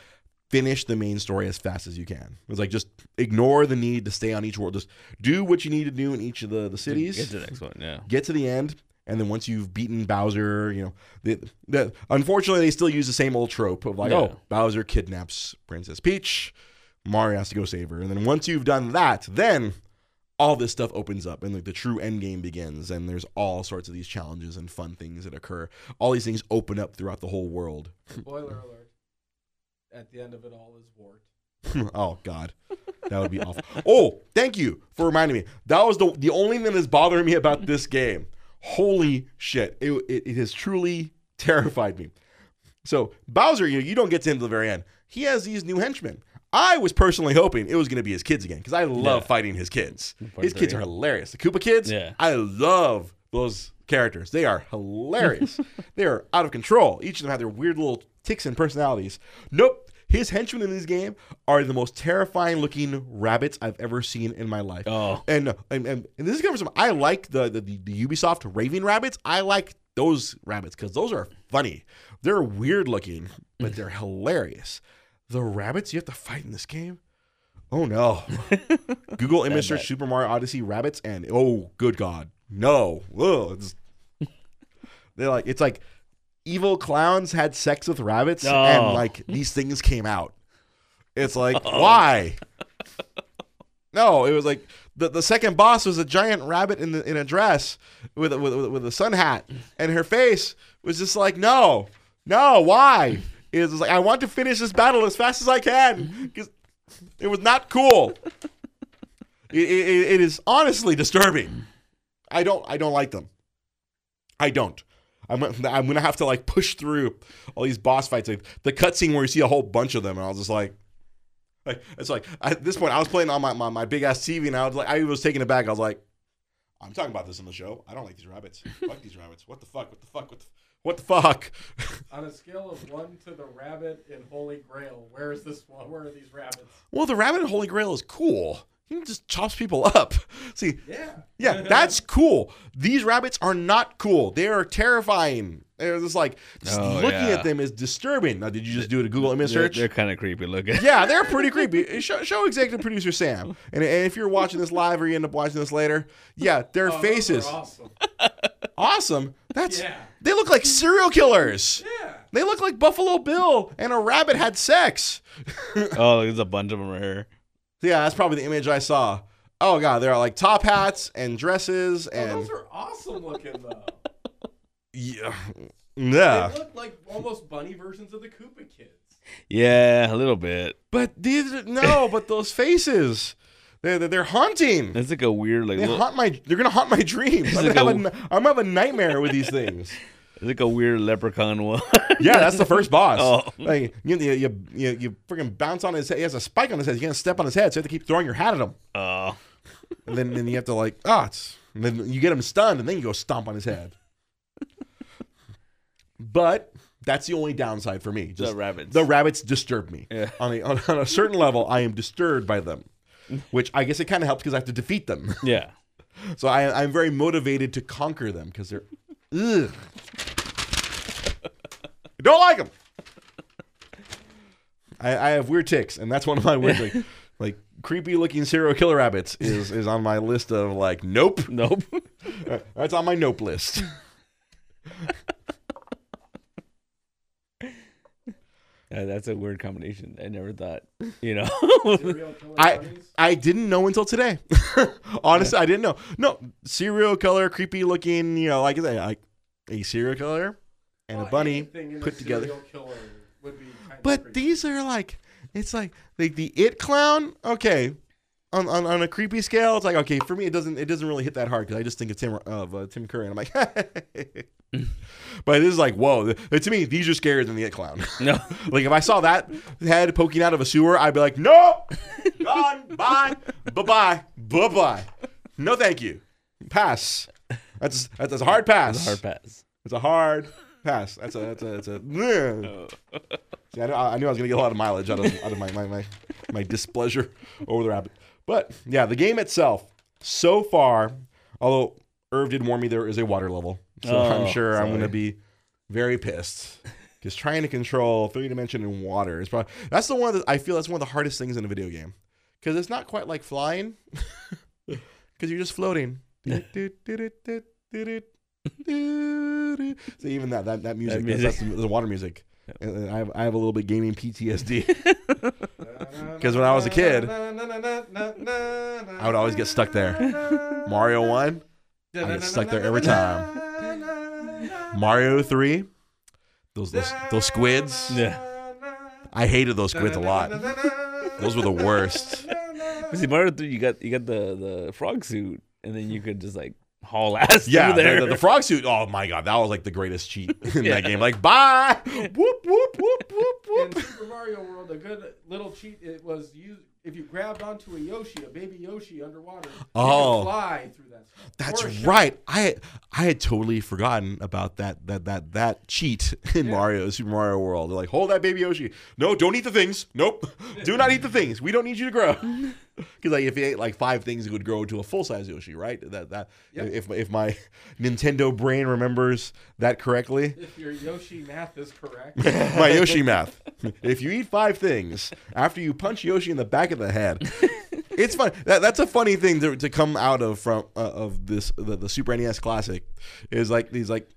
[SPEAKER 1] finish the main story as fast as you can. It's like just ignore the need to stay on each world. Just do what you need to do in each of the the cities
[SPEAKER 2] Get to the next one. Yeah.
[SPEAKER 1] get to the end, and then once you've beaten Bowser, you know, the, the, unfortunately they still use the same old trope of like,
[SPEAKER 2] Yeah.
[SPEAKER 1] oh, Bowser kidnaps Princess Peach, Mario has to go save her, and then once you've done that, then all this stuff opens up and like the true end game begins and there's all sorts of these challenges and fun things that occur all these things open up throughout the whole world
[SPEAKER 3] Spoiler alert. At the end of it all is Wart.
[SPEAKER 1] oh god. That would be awful. Oh thank you for reminding me. That was the the only thing that's bothering me about this game. Holy shit. It, it, it has truly terrified me. So bowser you, you don't get to him to the very end. He has these new henchmen. I was personally hoping it was going to be his kids again because i love
[SPEAKER 2] Yeah.
[SPEAKER 1] fighting his kids.
[SPEAKER 2] Part
[SPEAKER 1] his kids are hilarious. The koopa kids
[SPEAKER 2] Yeah.
[SPEAKER 1] i love those characters. They are hilarious. They are out of control. Each of them have their weird little ticks and personalities nope his henchmen in this game are the most terrifying looking rabbits I've ever seen in my life.
[SPEAKER 2] Oh.
[SPEAKER 1] And, and, and, and this is coming from, I like the, the, the, Ubisoft Raving Rabbids. I like those rabbits because those are funny. They're weird looking, but they're hilarious. The rabbits you have to fight in this game? Oh no. Google image search. Super Mario Odyssey rabbits and oh good god. No. Ugh, it's- they're like it's like evil clowns had sex with rabbits and
[SPEAKER 2] Oh.
[SPEAKER 1] like these things came out. It's like oh. why? No, it was like the, the second boss was a giant rabbit in the in a dress with a, with with a sun hat, and her face was just like no, no, why? It was like I want to finish this battle as fast as I can because it was not cool. It, it, it is honestly disturbing. I don't I don't like them. I don't. I'm I'm gonna have to like push through all these boss fights. Like the cutscene where you see a whole bunch of them, and I was just like, like it's like at this point I was playing on my, my, my big ass TV, and I was like I was taking it back. I was like, I'm talking about this in the show. I don't like these rabbits. fuck these rabbits. What the fuck? What the fuck? What the, what the fuck?
[SPEAKER 3] On a scale of one to the rabbit in Holy Grail, where is this one? Where are these rabbits?
[SPEAKER 1] well, the rabbit in Holy Grail is cool. He just chops people up. See,
[SPEAKER 3] Yeah.
[SPEAKER 1] Yeah, that's cool. These rabbits are not cool. They are terrifying. They're just like just
[SPEAKER 2] Oh,
[SPEAKER 1] looking
[SPEAKER 2] yeah.
[SPEAKER 1] at them is disturbing. Now, did you just do it a Google image
[SPEAKER 2] They're,
[SPEAKER 1] search?
[SPEAKER 2] they're kind of creepy looking.
[SPEAKER 1] yeah, they're pretty creepy. Eh, show, show executive producer Sam. And, and if you're watching this live or you end up watching this later, yeah, their
[SPEAKER 3] Oh, those are
[SPEAKER 1] faces
[SPEAKER 3] awesome.
[SPEAKER 1] awesome. That's
[SPEAKER 3] Yeah.
[SPEAKER 1] they look like serial killers.
[SPEAKER 3] Yeah.
[SPEAKER 1] They look like Buffalo Bill and a rabbit had sex.
[SPEAKER 2] Oh, there's a bunch of them right here.
[SPEAKER 1] Yeah, that's probably the image I saw. Oh god, there are like top hats and dresses
[SPEAKER 3] Oh,
[SPEAKER 1] and
[SPEAKER 3] those are awesome looking though.
[SPEAKER 1] yeah, yeah.
[SPEAKER 3] They look like almost bunny versions of the Koopa kids.
[SPEAKER 2] Yeah, a little bit.
[SPEAKER 1] But these are- no, but those faces, they're they're, they're haunting.
[SPEAKER 2] It's like a weird, like,
[SPEAKER 1] They
[SPEAKER 2] little,
[SPEAKER 1] haunt my. They're gonna haunt my dreams. I'm
[SPEAKER 2] like
[SPEAKER 1] gonna,
[SPEAKER 2] a-
[SPEAKER 1] have a, I'm gonna have a nightmare with these things.
[SPEAKER 2] it's like a weird leprechaun one.
[SPEAKER 1] Yeah, that's the first boss.
[SPEAKER 2] Oh.
[SPEAKER 1] Like you, you, you, you, you freaking bounce on his head. He has a spike on his head. You can't step on his head, so you have to keep throwing your hat at him.
[SPEAKER 2] Oh,
[SPEAKER 1] And then, then you have to like, ah. And then you get him stunned, and then you go stomp on his head. but that's the only downside for me. Just
[SPEAKER 2] the rabbits.
[SPEAKER 1] The rabbits disturb me.
[SPEAKER 2] Yeah.
[SPEAKER 1] On, a, on, on a certain level, I am disturbed by them, which I guess it kind of helps because I have to defeat them.
[SPEAKER 2] yeah.
[SPEAKER 1] So I, I'm very motivated to conquer them because they're. Ugh. I don't like them. I, I have weird ticks, and that's one of my weird like, like creepy looking serial killer rabbits is is on my list of like nope.
[SPEAKER 2] Nope.
[SPEAKER 1] Uh, that's on my nope list.
[SPEAKER 2] Yeah, uh, that's a weird combination. I never thought, you know.
[SPEAKER 1] I? I didn't know until today. Honestly, I didn't know. No, serial killer, creepy looking, you know, like I say, like a serial killer and
[SPEAKER 3] Well,
[SPEAKER 1] a bunny
[SPEAKER 3] anything a
[SPEAKER 1] put together.
[SPEAKER 3] would be kind
[SPEAKER 1] But
[SPEAKER 3] creepy.
[SPEAKER 1] these are like it's like like the it clown. Okay, on, on on a creepy scale, it's like okay for me. It doesn't it doesn't really hit that hard because I just think of Tim of uh, Tim Curry, and I'm like. but this is like whoa. To me, these are scarier than the it clown.
[SPEAKER 2] no.
[SPEAKER 1] like if I saw that head poking out of a sewer, I'd be like, no, gone, bye, bye, bye, bye, bye. No, thank you. Pass. That's that's a hard pass.
[SPEAKER 2] It's a hard pass.
[SPEAKER 1] It's a hard pass. That's a that's a that's a.
[SPEAKER 2] Oh.
[SPEAKER 1] See, I, knew, I knew I was gonna get a lot of mileage out of out of my my my, my displeasure over the rabbit. But yeah, the game itself, so far, although Irv did warn me there is a water level, so I'm
[SPEAKER 2] Oh,
[SPEAKER 1] sure I'm gonna be very pissed. Because trying to control three dimension in water is probably that's the one that I feel that's one of the hardest things in a video game. Because it's not quite like flying, because you're just floating. So even that that, that music,
[SPEAKER 2] music.
[SPEAKER 1] That's, that's the, the water music. And I have, I have a little bit gaming PTSD. Because when I was a kid, I would always get stuck there. Mario 1, I get stuck there every time. Mario 3, those those, those squids.
[SPEAKER 2] Yeah.
[SPEAKER 1] I hated those squids a lot. Those were the worst.
[SPEAKER 2] See, Mario 3, you got you got the the frog suit, and then you could just like haul ass
[SPEAKER 1] Yeah,
[SPEAKER 2] through there.
[SPEAKER 1] the, the, the frog suit. Oh my god, that was like the greatest cheat in
[SPEAKER 2] Yeah.
[SPEAKER 1] that game. Like, bye. Whoop whoop whoop whoop
[SPEAKER 3] In
[SPEAKER 1] whoop.
[SPEAKER 3] Super Mario World, a good little cheat it was you if you grabbed onto a Yoshi, a baby Yoshi underwater, you
[SPEAKER 1] Oh.
[SPEAKER 3] could fly through that.
[SPEAKER 1] That's
[SPEAKER 3] Or
[SPEAKER 1] right. I I had totally forgotten about that that that that cheat in
[SPEAKER 3] Yeah.
[SPEAKER 1] Mario Super Mario World. They're like, hold that baby Yoshi. No, don't eat the things. Nope. Do not eat the things. We don't need you to grow. Because like if you ate like five things, it would grow into a full size Yoshi, right? That that
[SPEAKER 3] Yep.
[SPEAKER 1] if if my Nintendo brain remembers that correctly.
[SPEAKER 3] If your Yoshi math is correct,
[SPEAKER 1] my Yoshi math. If you eat five things after you punch Yoshi in the back of the head, it's fun. That, that's a funny thing to, to come out of from uh, of this the, the Super NES Classic is like these like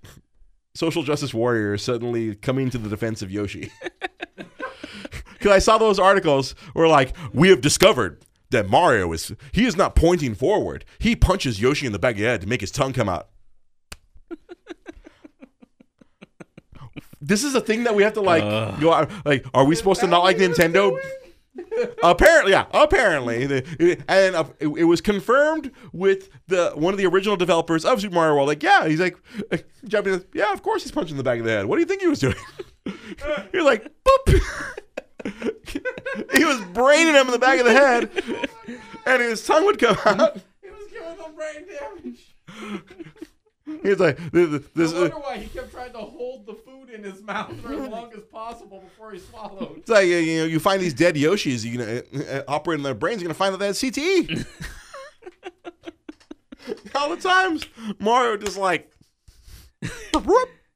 [SPEAKER 1] social justice warriors suddenly coming to the defense of Yoshi. Because I saw those articles where like we have discovered that Mario is he is not pointing forward. He punches Yoshi in the back of the head to make his tongue come out. This is a thing that we have to like
[SPEAKER 2] Ugh.
[SPEAKER 1] go out. Like, are we supposed to not like
[SPEAKER 3] what he was
[SPEAKER 1] Nintendo? apparently, yeah, apparently, The- and uh, it, it was confirmed with the one of the original developers of Super Mario World. Like, yeah, he's like, uh, jumping. Yeah, of course he's punching the back of the head. What do you think he was doing? You're like, boop. he was braining him in the back of the head, and his tongue would come out.
[SPEAKER 3] he was giving them brain damage.
[SPEAKER 1] He's like, this.
[SPEAKER 3] I
[SPEAKER 1] this uh,
[SPEAKER 3] wonder why he kept trying to hold the food in his mouth for as long as possible before he swallowed.
[SPEAKER 1] It's like uh, you know, you find these dead Yoshis. You know, uh, uh, operating their brains. You're gonna find that they had CTE. All the times, Mario just like.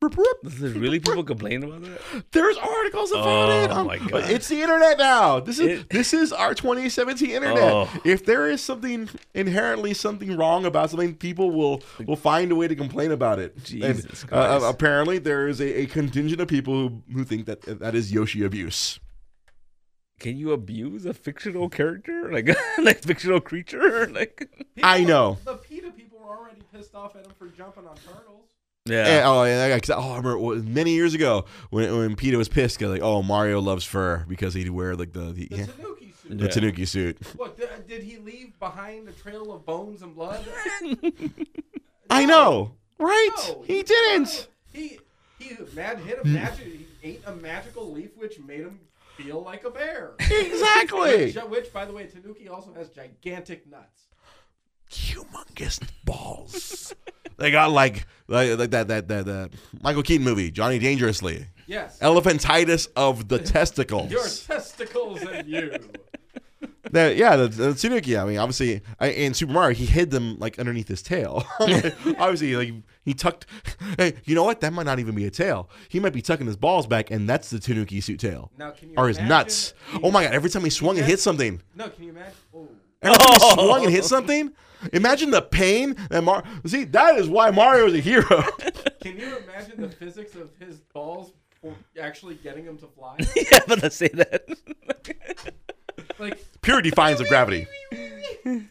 [SPEAKER 2] There's really people complaining about that.
[SPEAKER 1] There's articles about
[SPEAKER 2] Oh
[SPEAKER 1] it. Um,
[SPEAKER 2] my God.
[SPEAKER 1] It's the internet now. This is
[SPEAKER 2] It-
[SPEAKER 1] this is our 2017 internet.
[SPEAKER 2] Oh.
[SPEAKER 1] If there is something inherently something wrong about something, people will will find a way to complain about it.
[SPEAKER 2] Jesus
[SPEAKER 1] and, uh,
[SPEAKER 2] Christ.
[SPEAKER 1] apparently, there is a, a contingent of people who, who think that that is Yoshi abuse.
[SPEAKER 2] Can you abuse a fictional character, like like fictional creature? Like,
[SPEAKER 1] I know.
[SPEAKER 3] The PETA people were already pissed off at him for jumping on turtles.
[SPEAKER 2] Yeah,
[SPEAKER 1] And- oh, yeah, 'cause- oh, I remember it was many years ago when when PETA was pissed, 'cause like, oh, Mario loves fur because he'd wear like the the,
[SPEAKER 3] The
[SPEAKER 1] yeah,
[SPEAKER 3] Tanuki suit.
[SPEAKER 1] the
[SPEAKER 2] Yeah.
[SPEAKER 1] Tanuki suit.
[SPEAKER 3] What did, did he leave behind a trail of bones and blood?
[SPEAKER 1] I know, right?
[SPEAKER 3] No,
[SPEAKER 1] he didn't.
[SPEAKER 3] He he mad hit a mm. magic. He ate a magical leaf, which made him feel like a bear.
[SPEAKER 1] Exactly.
[SPEAKER 3] Which, which, by the way, Tanuki also has gigantic nuts.
[SPEAKER 1] Humongous balls. they got like like, like that that that that Michael Keaton movie, Johnny Dangerously.
[SPEAKER 3] Yes.
[SPEAKER 1] Elephantitis of the testicles.
[SPEAKER 3] Your testicles and you.
[SPEAKER 1] that yeah, the, the Tanuki. I mean, obviously, I, in Super Mario, he hid them like underneath his tail. obviously, like he tucked. Hey, you know what? That might not even be a tail. He might be tucking his balls back, and that's the Tanuki suit tail,
[SPEAKER 3] Now, can you
[SPEAKER 1] or his nuts. Oh my god! Every time he swung and hit something,
[SPEAKER 3] No, can you imagine? Oh,
[SPEAKER 1] every time he swung and hit something. Imagine the pain that Mar. See, that is why Mario is a hero.
[SPEAKER 3] can you imagine the physics of his balls actually getting him to fly?
[SPEAKER 2] yeah, but let's say that.
[SPEAKER 3] Like,
[SPEAKER 1] Pure defiance of gravity. bloop,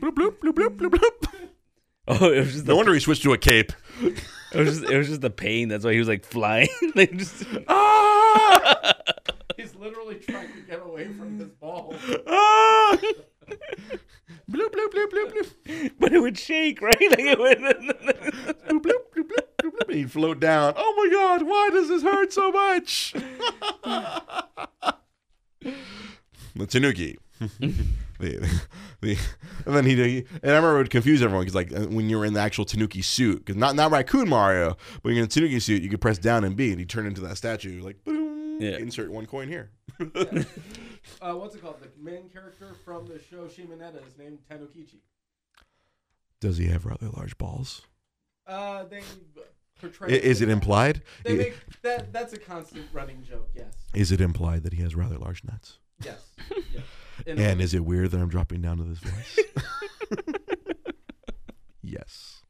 [SPEAKER 1] bloop, bloop, bloop, bloop, bloop.
[SPEAKER 2] Oh, it was just
[SPEAKER 1] No
[SPEAKER 2] the,
[SPEAKER 1] wonder he switched to a cape.
[SPEAKER 2] it was just it was just the pain. That's why he was like flying. like just,
[SPEAKER 1] Ah!
[SPEAKER 3] he's literally trying to get away from his balls.
[SPEAKER 1] Ah! Bloop, bloop, bloop, bloop, bloop.
[SPEAKER 2] but it would shake, right? Like it would.
[SPEAKER 1] Bloop, bloop, bloop, bloop, bloop. And he'd float down. Oh my god, why does this hurt so much? the Tanuki. the, the, and then he, and I remember it would confuse everyone because like uh, when you were in the actual Tanuki suit, because not not Raccoon Mario, but when you're in the Tanuki suit, you could press down and B, and he turned into that statue like
[SPEAKER 2] Yeah.
[SPEAKER 1] insert one coin here.
[SPEAKER 3] Uh, what's it called? The main character from the show Shimoneta is named Tanukichi.
[SPEAKER 1] Does he have rather large balls?
[SPEAKER 3] Uh, they portray.
[SPEAKER 1] I- Is it implied?
[SPEAKER 3] They make that. That's a constant running joke. Yes.
[SPEAKER 1] Is it implied that he has rather large nuts?
[SPEAKER 3] Yes. yes. In
[SPEAKER 1] And
[SPEAKER 3] way.
[SPEAKER 1] is it weird that I'm dropping down to this voice? yes,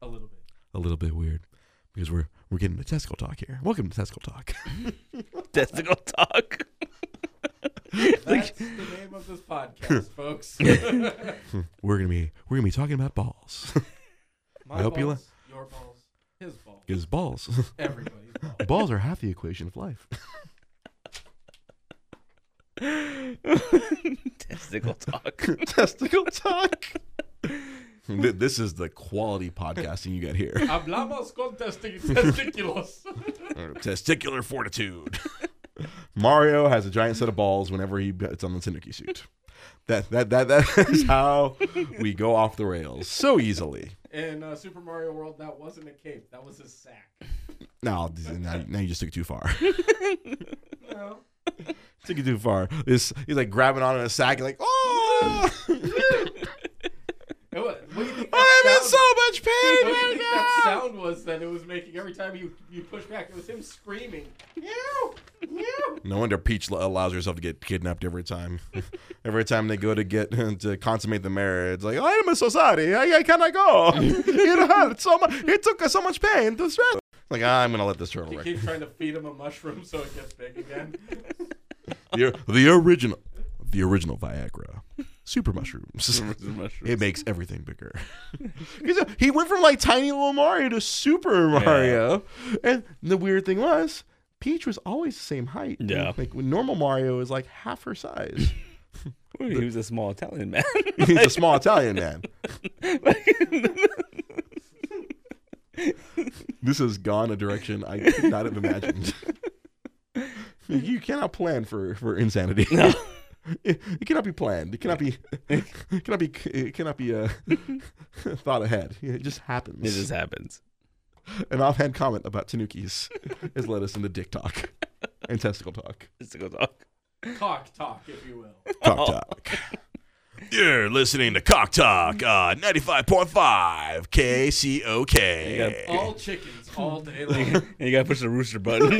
[SPEAKER 3] a little bit.
[SPEAKER 1] a little bit weird because we're we're getting to testicle talk here. Welcome to testicle talk.
[SPEAKER 2] Testicle talk.
[SPEAKER 3] That's the name of this podcast, folks.
[SPEAKER 1] we're gonna be we're gonna be talking about balls.
[SPEAKER 3] My
[SPEAKER 1] I hope you
[SPEAKER 3] balls, your balls, his balls,
[SPEAKER 1] his balls,
[SPEAKER 3] everybody's balls.
[SPEAKER 1] balls are half the equation of life.
[SPEAKER 2] Testicle talk.
[SPEAKER 1] testicle talk. Th- This is the quality podcasting you get here.
[SPEAKER 3] Hablamos con testículos.
[SPEAKER 1] Testicular fortitude. Mario has a giant set of balls whenever he gets on the Tanuki suit. That that that that is how we go off the rails so easily.
[SPEAKER 3] In uh, Super Mario World, that wasn't a cape. That was a sack.
[SPEAKER 1] No, now, now you just took it too far.
[SPEAKER 3] No.
[SPEAKER 1] took it too far. This he's like grabbing on in a sack, and like, oh,
[SPEAKER 3] It what do you think
[SPEAKER 1] I'm in so much pain
[SPEAKER 3] what do
[SPEAKER 1] pain
[SPEAKER 3] you think that sound was that it was making every time you, you push back? It was him screaming. Meow, meow.
[SPEAKER 1] No wonder Peach allows herself to get kidnapped every time. every time they go to get to consummate the marriage, it's like I am so sorry, I, I cannot go. it hurt so much. It took us so much pain to stress. Like ah, I'm gonna let this turtle
[SPEAKER 3] He
[SPEAKER 1] rip.
[SPEAKER 3] keeps trying to feed him a mushroom so it gets big again.
[SPEAKER 1] The, the original, the original Viagra, super mushrooms.
[SPEAKER 2] Mushrooms.
[SPEAKER 1] It makes everything bigger. uh, he went from like tiny little Mario to Super Mario, and the weird thing was, Peach was always the same height.
[SPEAKER 2] Yeah.
[SPEAKER 1] like when normal Mario is like half her size.
[SPEAKER 2] He was a small Italian man.
[SPEAKER 1] He's a small Italian man. this has gone a direction I could not have imagined. you cannot plan for for insanity.
[SPEAKER 2] No.
[SPEAKER 1] It, it cannot be planned. It cannot be. It cannot be. It cannot be uh, thought ahead. It just happens.
[SPEAKER 2] it just happens.
[SPEAKER 1] An offhand comment about Tanukis has led us into dick talk and testicle talk.
[SPEAKER 2] Testicle talk.
[SPEAKER 3] Cock talk, if you will.
[SPEAKER 1] Cock talk. You're listening to Cock Talk, uh, 95.5 KCOK.
[SPEAKER 3] All chickens all day long.
[SPEAKER 2] And you gotta push the rooster button.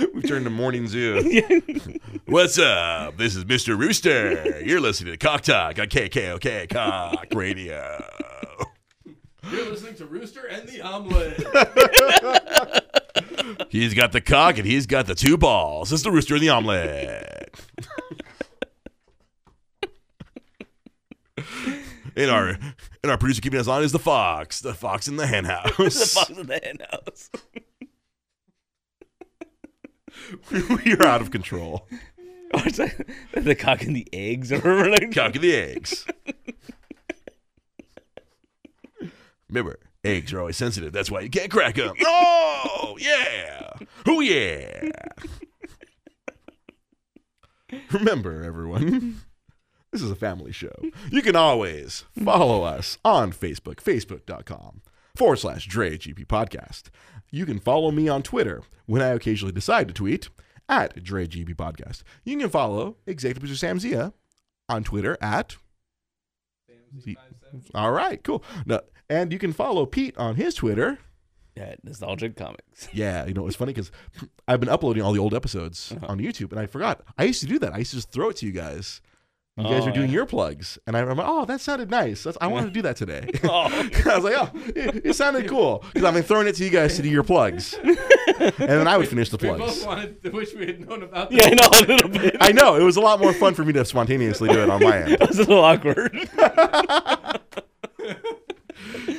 [SPEAKER 1] We've turned to morning zoo. What's up? This is Mr. Rooster. You're listening to Cock Talk on KKOK Cock Radio.
[SPEAKER 3] You're listening to Rooster and the Omelet.
[SPEAKER 1] He's got the cock and he's got the two balls. It's the Rooster and the Omelet. and our and our producer keeping us on is the fox, the fox in the hen house.
[SPEAKER 2] the fox in the hen house.
[SPEAKER 1] we are out of control.
[SPEAKER 2] Or it's like the cock and the eggs, or. Like,
[SPEAKER 1] Cock and the eggs. Remember, eggs are always sensitive. That's why you can't crack them. Oh, yeah. Oh, yeah. Remember, everyone, this is a family show. You can always follow us on Facebook, facebook.com forward slash Dre GP Podcast. You can follow me on Twitter when I occasionally decide to tweet at DreGP Podcast. You can follow Executive Producer Sam Zia on Twitter at. All right, cool. No, and you can follow Pete on his Twitter.
[SPEAKER 2] At nostalgic comics.
[SPEAKER 1] Yeah, you know, it's funny because I've been uploading all the old episodes
[SPEAKER 2] Uh-huh.
[SPEAKER 1] on YouTube, and I forgot. I used to do that. I used to just throw it to you guys. You guys
[SPEAKER 2] Oh,
[SPEAKER 1] were doing
[SPEAKER 2] yeah.
[SPEAKER 1] your plugs, and I, I'm like, oh, that sounded nice. That's, I wanted to do that today.
[SPEAKER 2] Oh.
[SPEAKER 1] I was like, oh, it, it sounded cool because I've been throwing it to you guys to do your plugs, and then I would finish the
[SPEAKER 3] We both
[SPEAKER 1] plugs.
[SPEAKER 3] wanted to wish we had known about
[SPEAKER 2] Yeah, I know a little bit.
[SPEAKER 1] I know it was a lot more fun for me to spontaneously do it on my end.
[SPEAKER 2] It was a little awkward.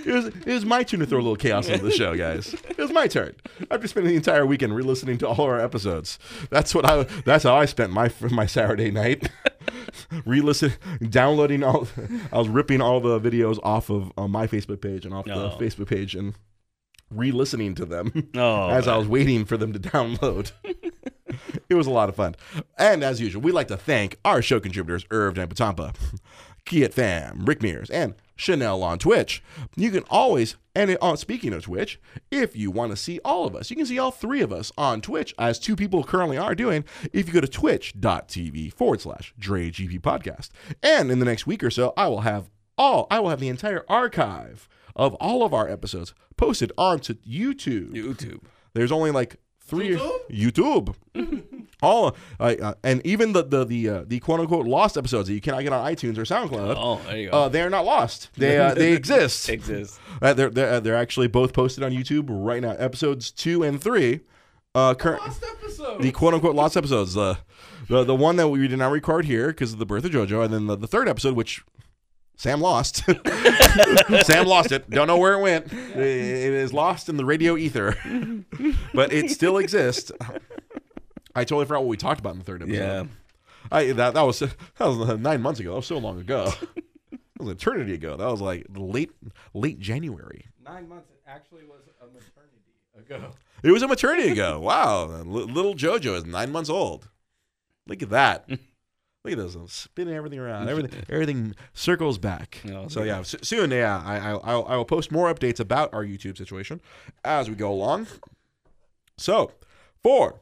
[SPEAKER 1] It was it was my turn to throw a little chaos into the show, guys. It was my turn. After spending the entire weekend re-listening to all our episodes, that's what I that's how I spent my my Saturday night. re-listen, downloading all. I was ripping all the videos off of on my Facebook page and off the
[SPEAKER 2] Oh.
[SPEAKER 1] Facebook page and re-listening to them
[SPEAKER 2] Oh,
[SPEAKER 1] as I was waiting for them to download. it was a lot of fun. And as usual, we'd like to thank our show contributors, Irv and Patampa, Kiat Fam, Rick Mears, and Chanel on Twitch. You can always, and uh, speaking of Twitch, if you want to see all of us, you can see all three of us on Twitch, as two people currently are doing, if you go to twitch.tv forward slash Dre GP podcast. And in the next week or so, I will have all, I will have the entire archive of all of our episodes posted onto YouTube.
[SPEAKER 2] YouTube.
[SPEAKER 1] There's only like three YouTube. All uh, uh, and even the the the uh, the quote unquote lost episodes that you cannot get on iTunes or SoundCloud.
[SPEAKER 2] Oh, there you go.
[SPEAKER 1] Uh, they are not lost. They uh, they exist.
[SPEAKER 2] Exists.
[SPEAKER 1] Uh, they're they're, they're actually both posted on YouTube right now. Episodes two and three. Uh, current the quote unquote lost episodes. The the the one that we did not record here because of the birth of JoJo, and then the, the third episode, which Sam lost. Sam lost it. Don't know where it went. It it is lost in the radio ether, but it still exists. I totally forgot what we talked about in the third episode.
[SPEAKER 2] Yeah.
[SPEAKER 1] I that that was that was nine months ago. That was so long ago. That was an eternity ago. That was like late late January.
[SPEAKER 3] Nine months. It actually was a maternity ago.
[SPEAKER 1] It was a maternity ago. Wow, little JoJo is nine months old. Look at that. Look at this, I'm spinning everything around. Everything, everything circles back. So yeah, s- soon, yeah, I, I, I will post more updates about our YouTube situation as we go along. So, for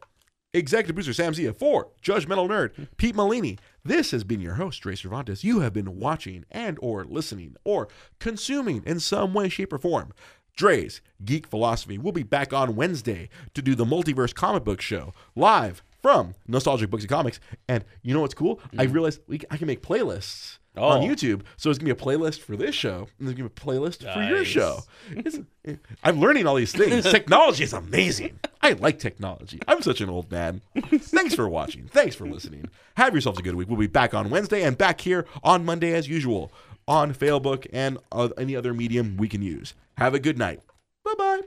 [SPEAKER 1] executive producer Sam Zia, for judgmental nerd Pete Malini, this has been your host Dre Cervantes. You have been watching and or listening or consuming in some way, shape, or form. Dre's Geek Philosophy. We'll be back on Wednesday to do the Multiverse Comic Book Show live from Nostalgic Books and Comics. And you know what's cool? I realized we, I can make playlists on
[SPEAKER 2] Oh.
[SPEAKER 1] YouTube. So it's gonna be a playlist for this show, and there's gonna be a playlist for your show. I'm learning all these things. Technology is amazing. I like technology. I'm such an old man. Thanks for watching. Thanks for listening. Have yourselves a good week. We'll be back on Wednesday and back here on Monday as usual on Facebook and uh, any other medium we can use. Have a good night. Bye bye.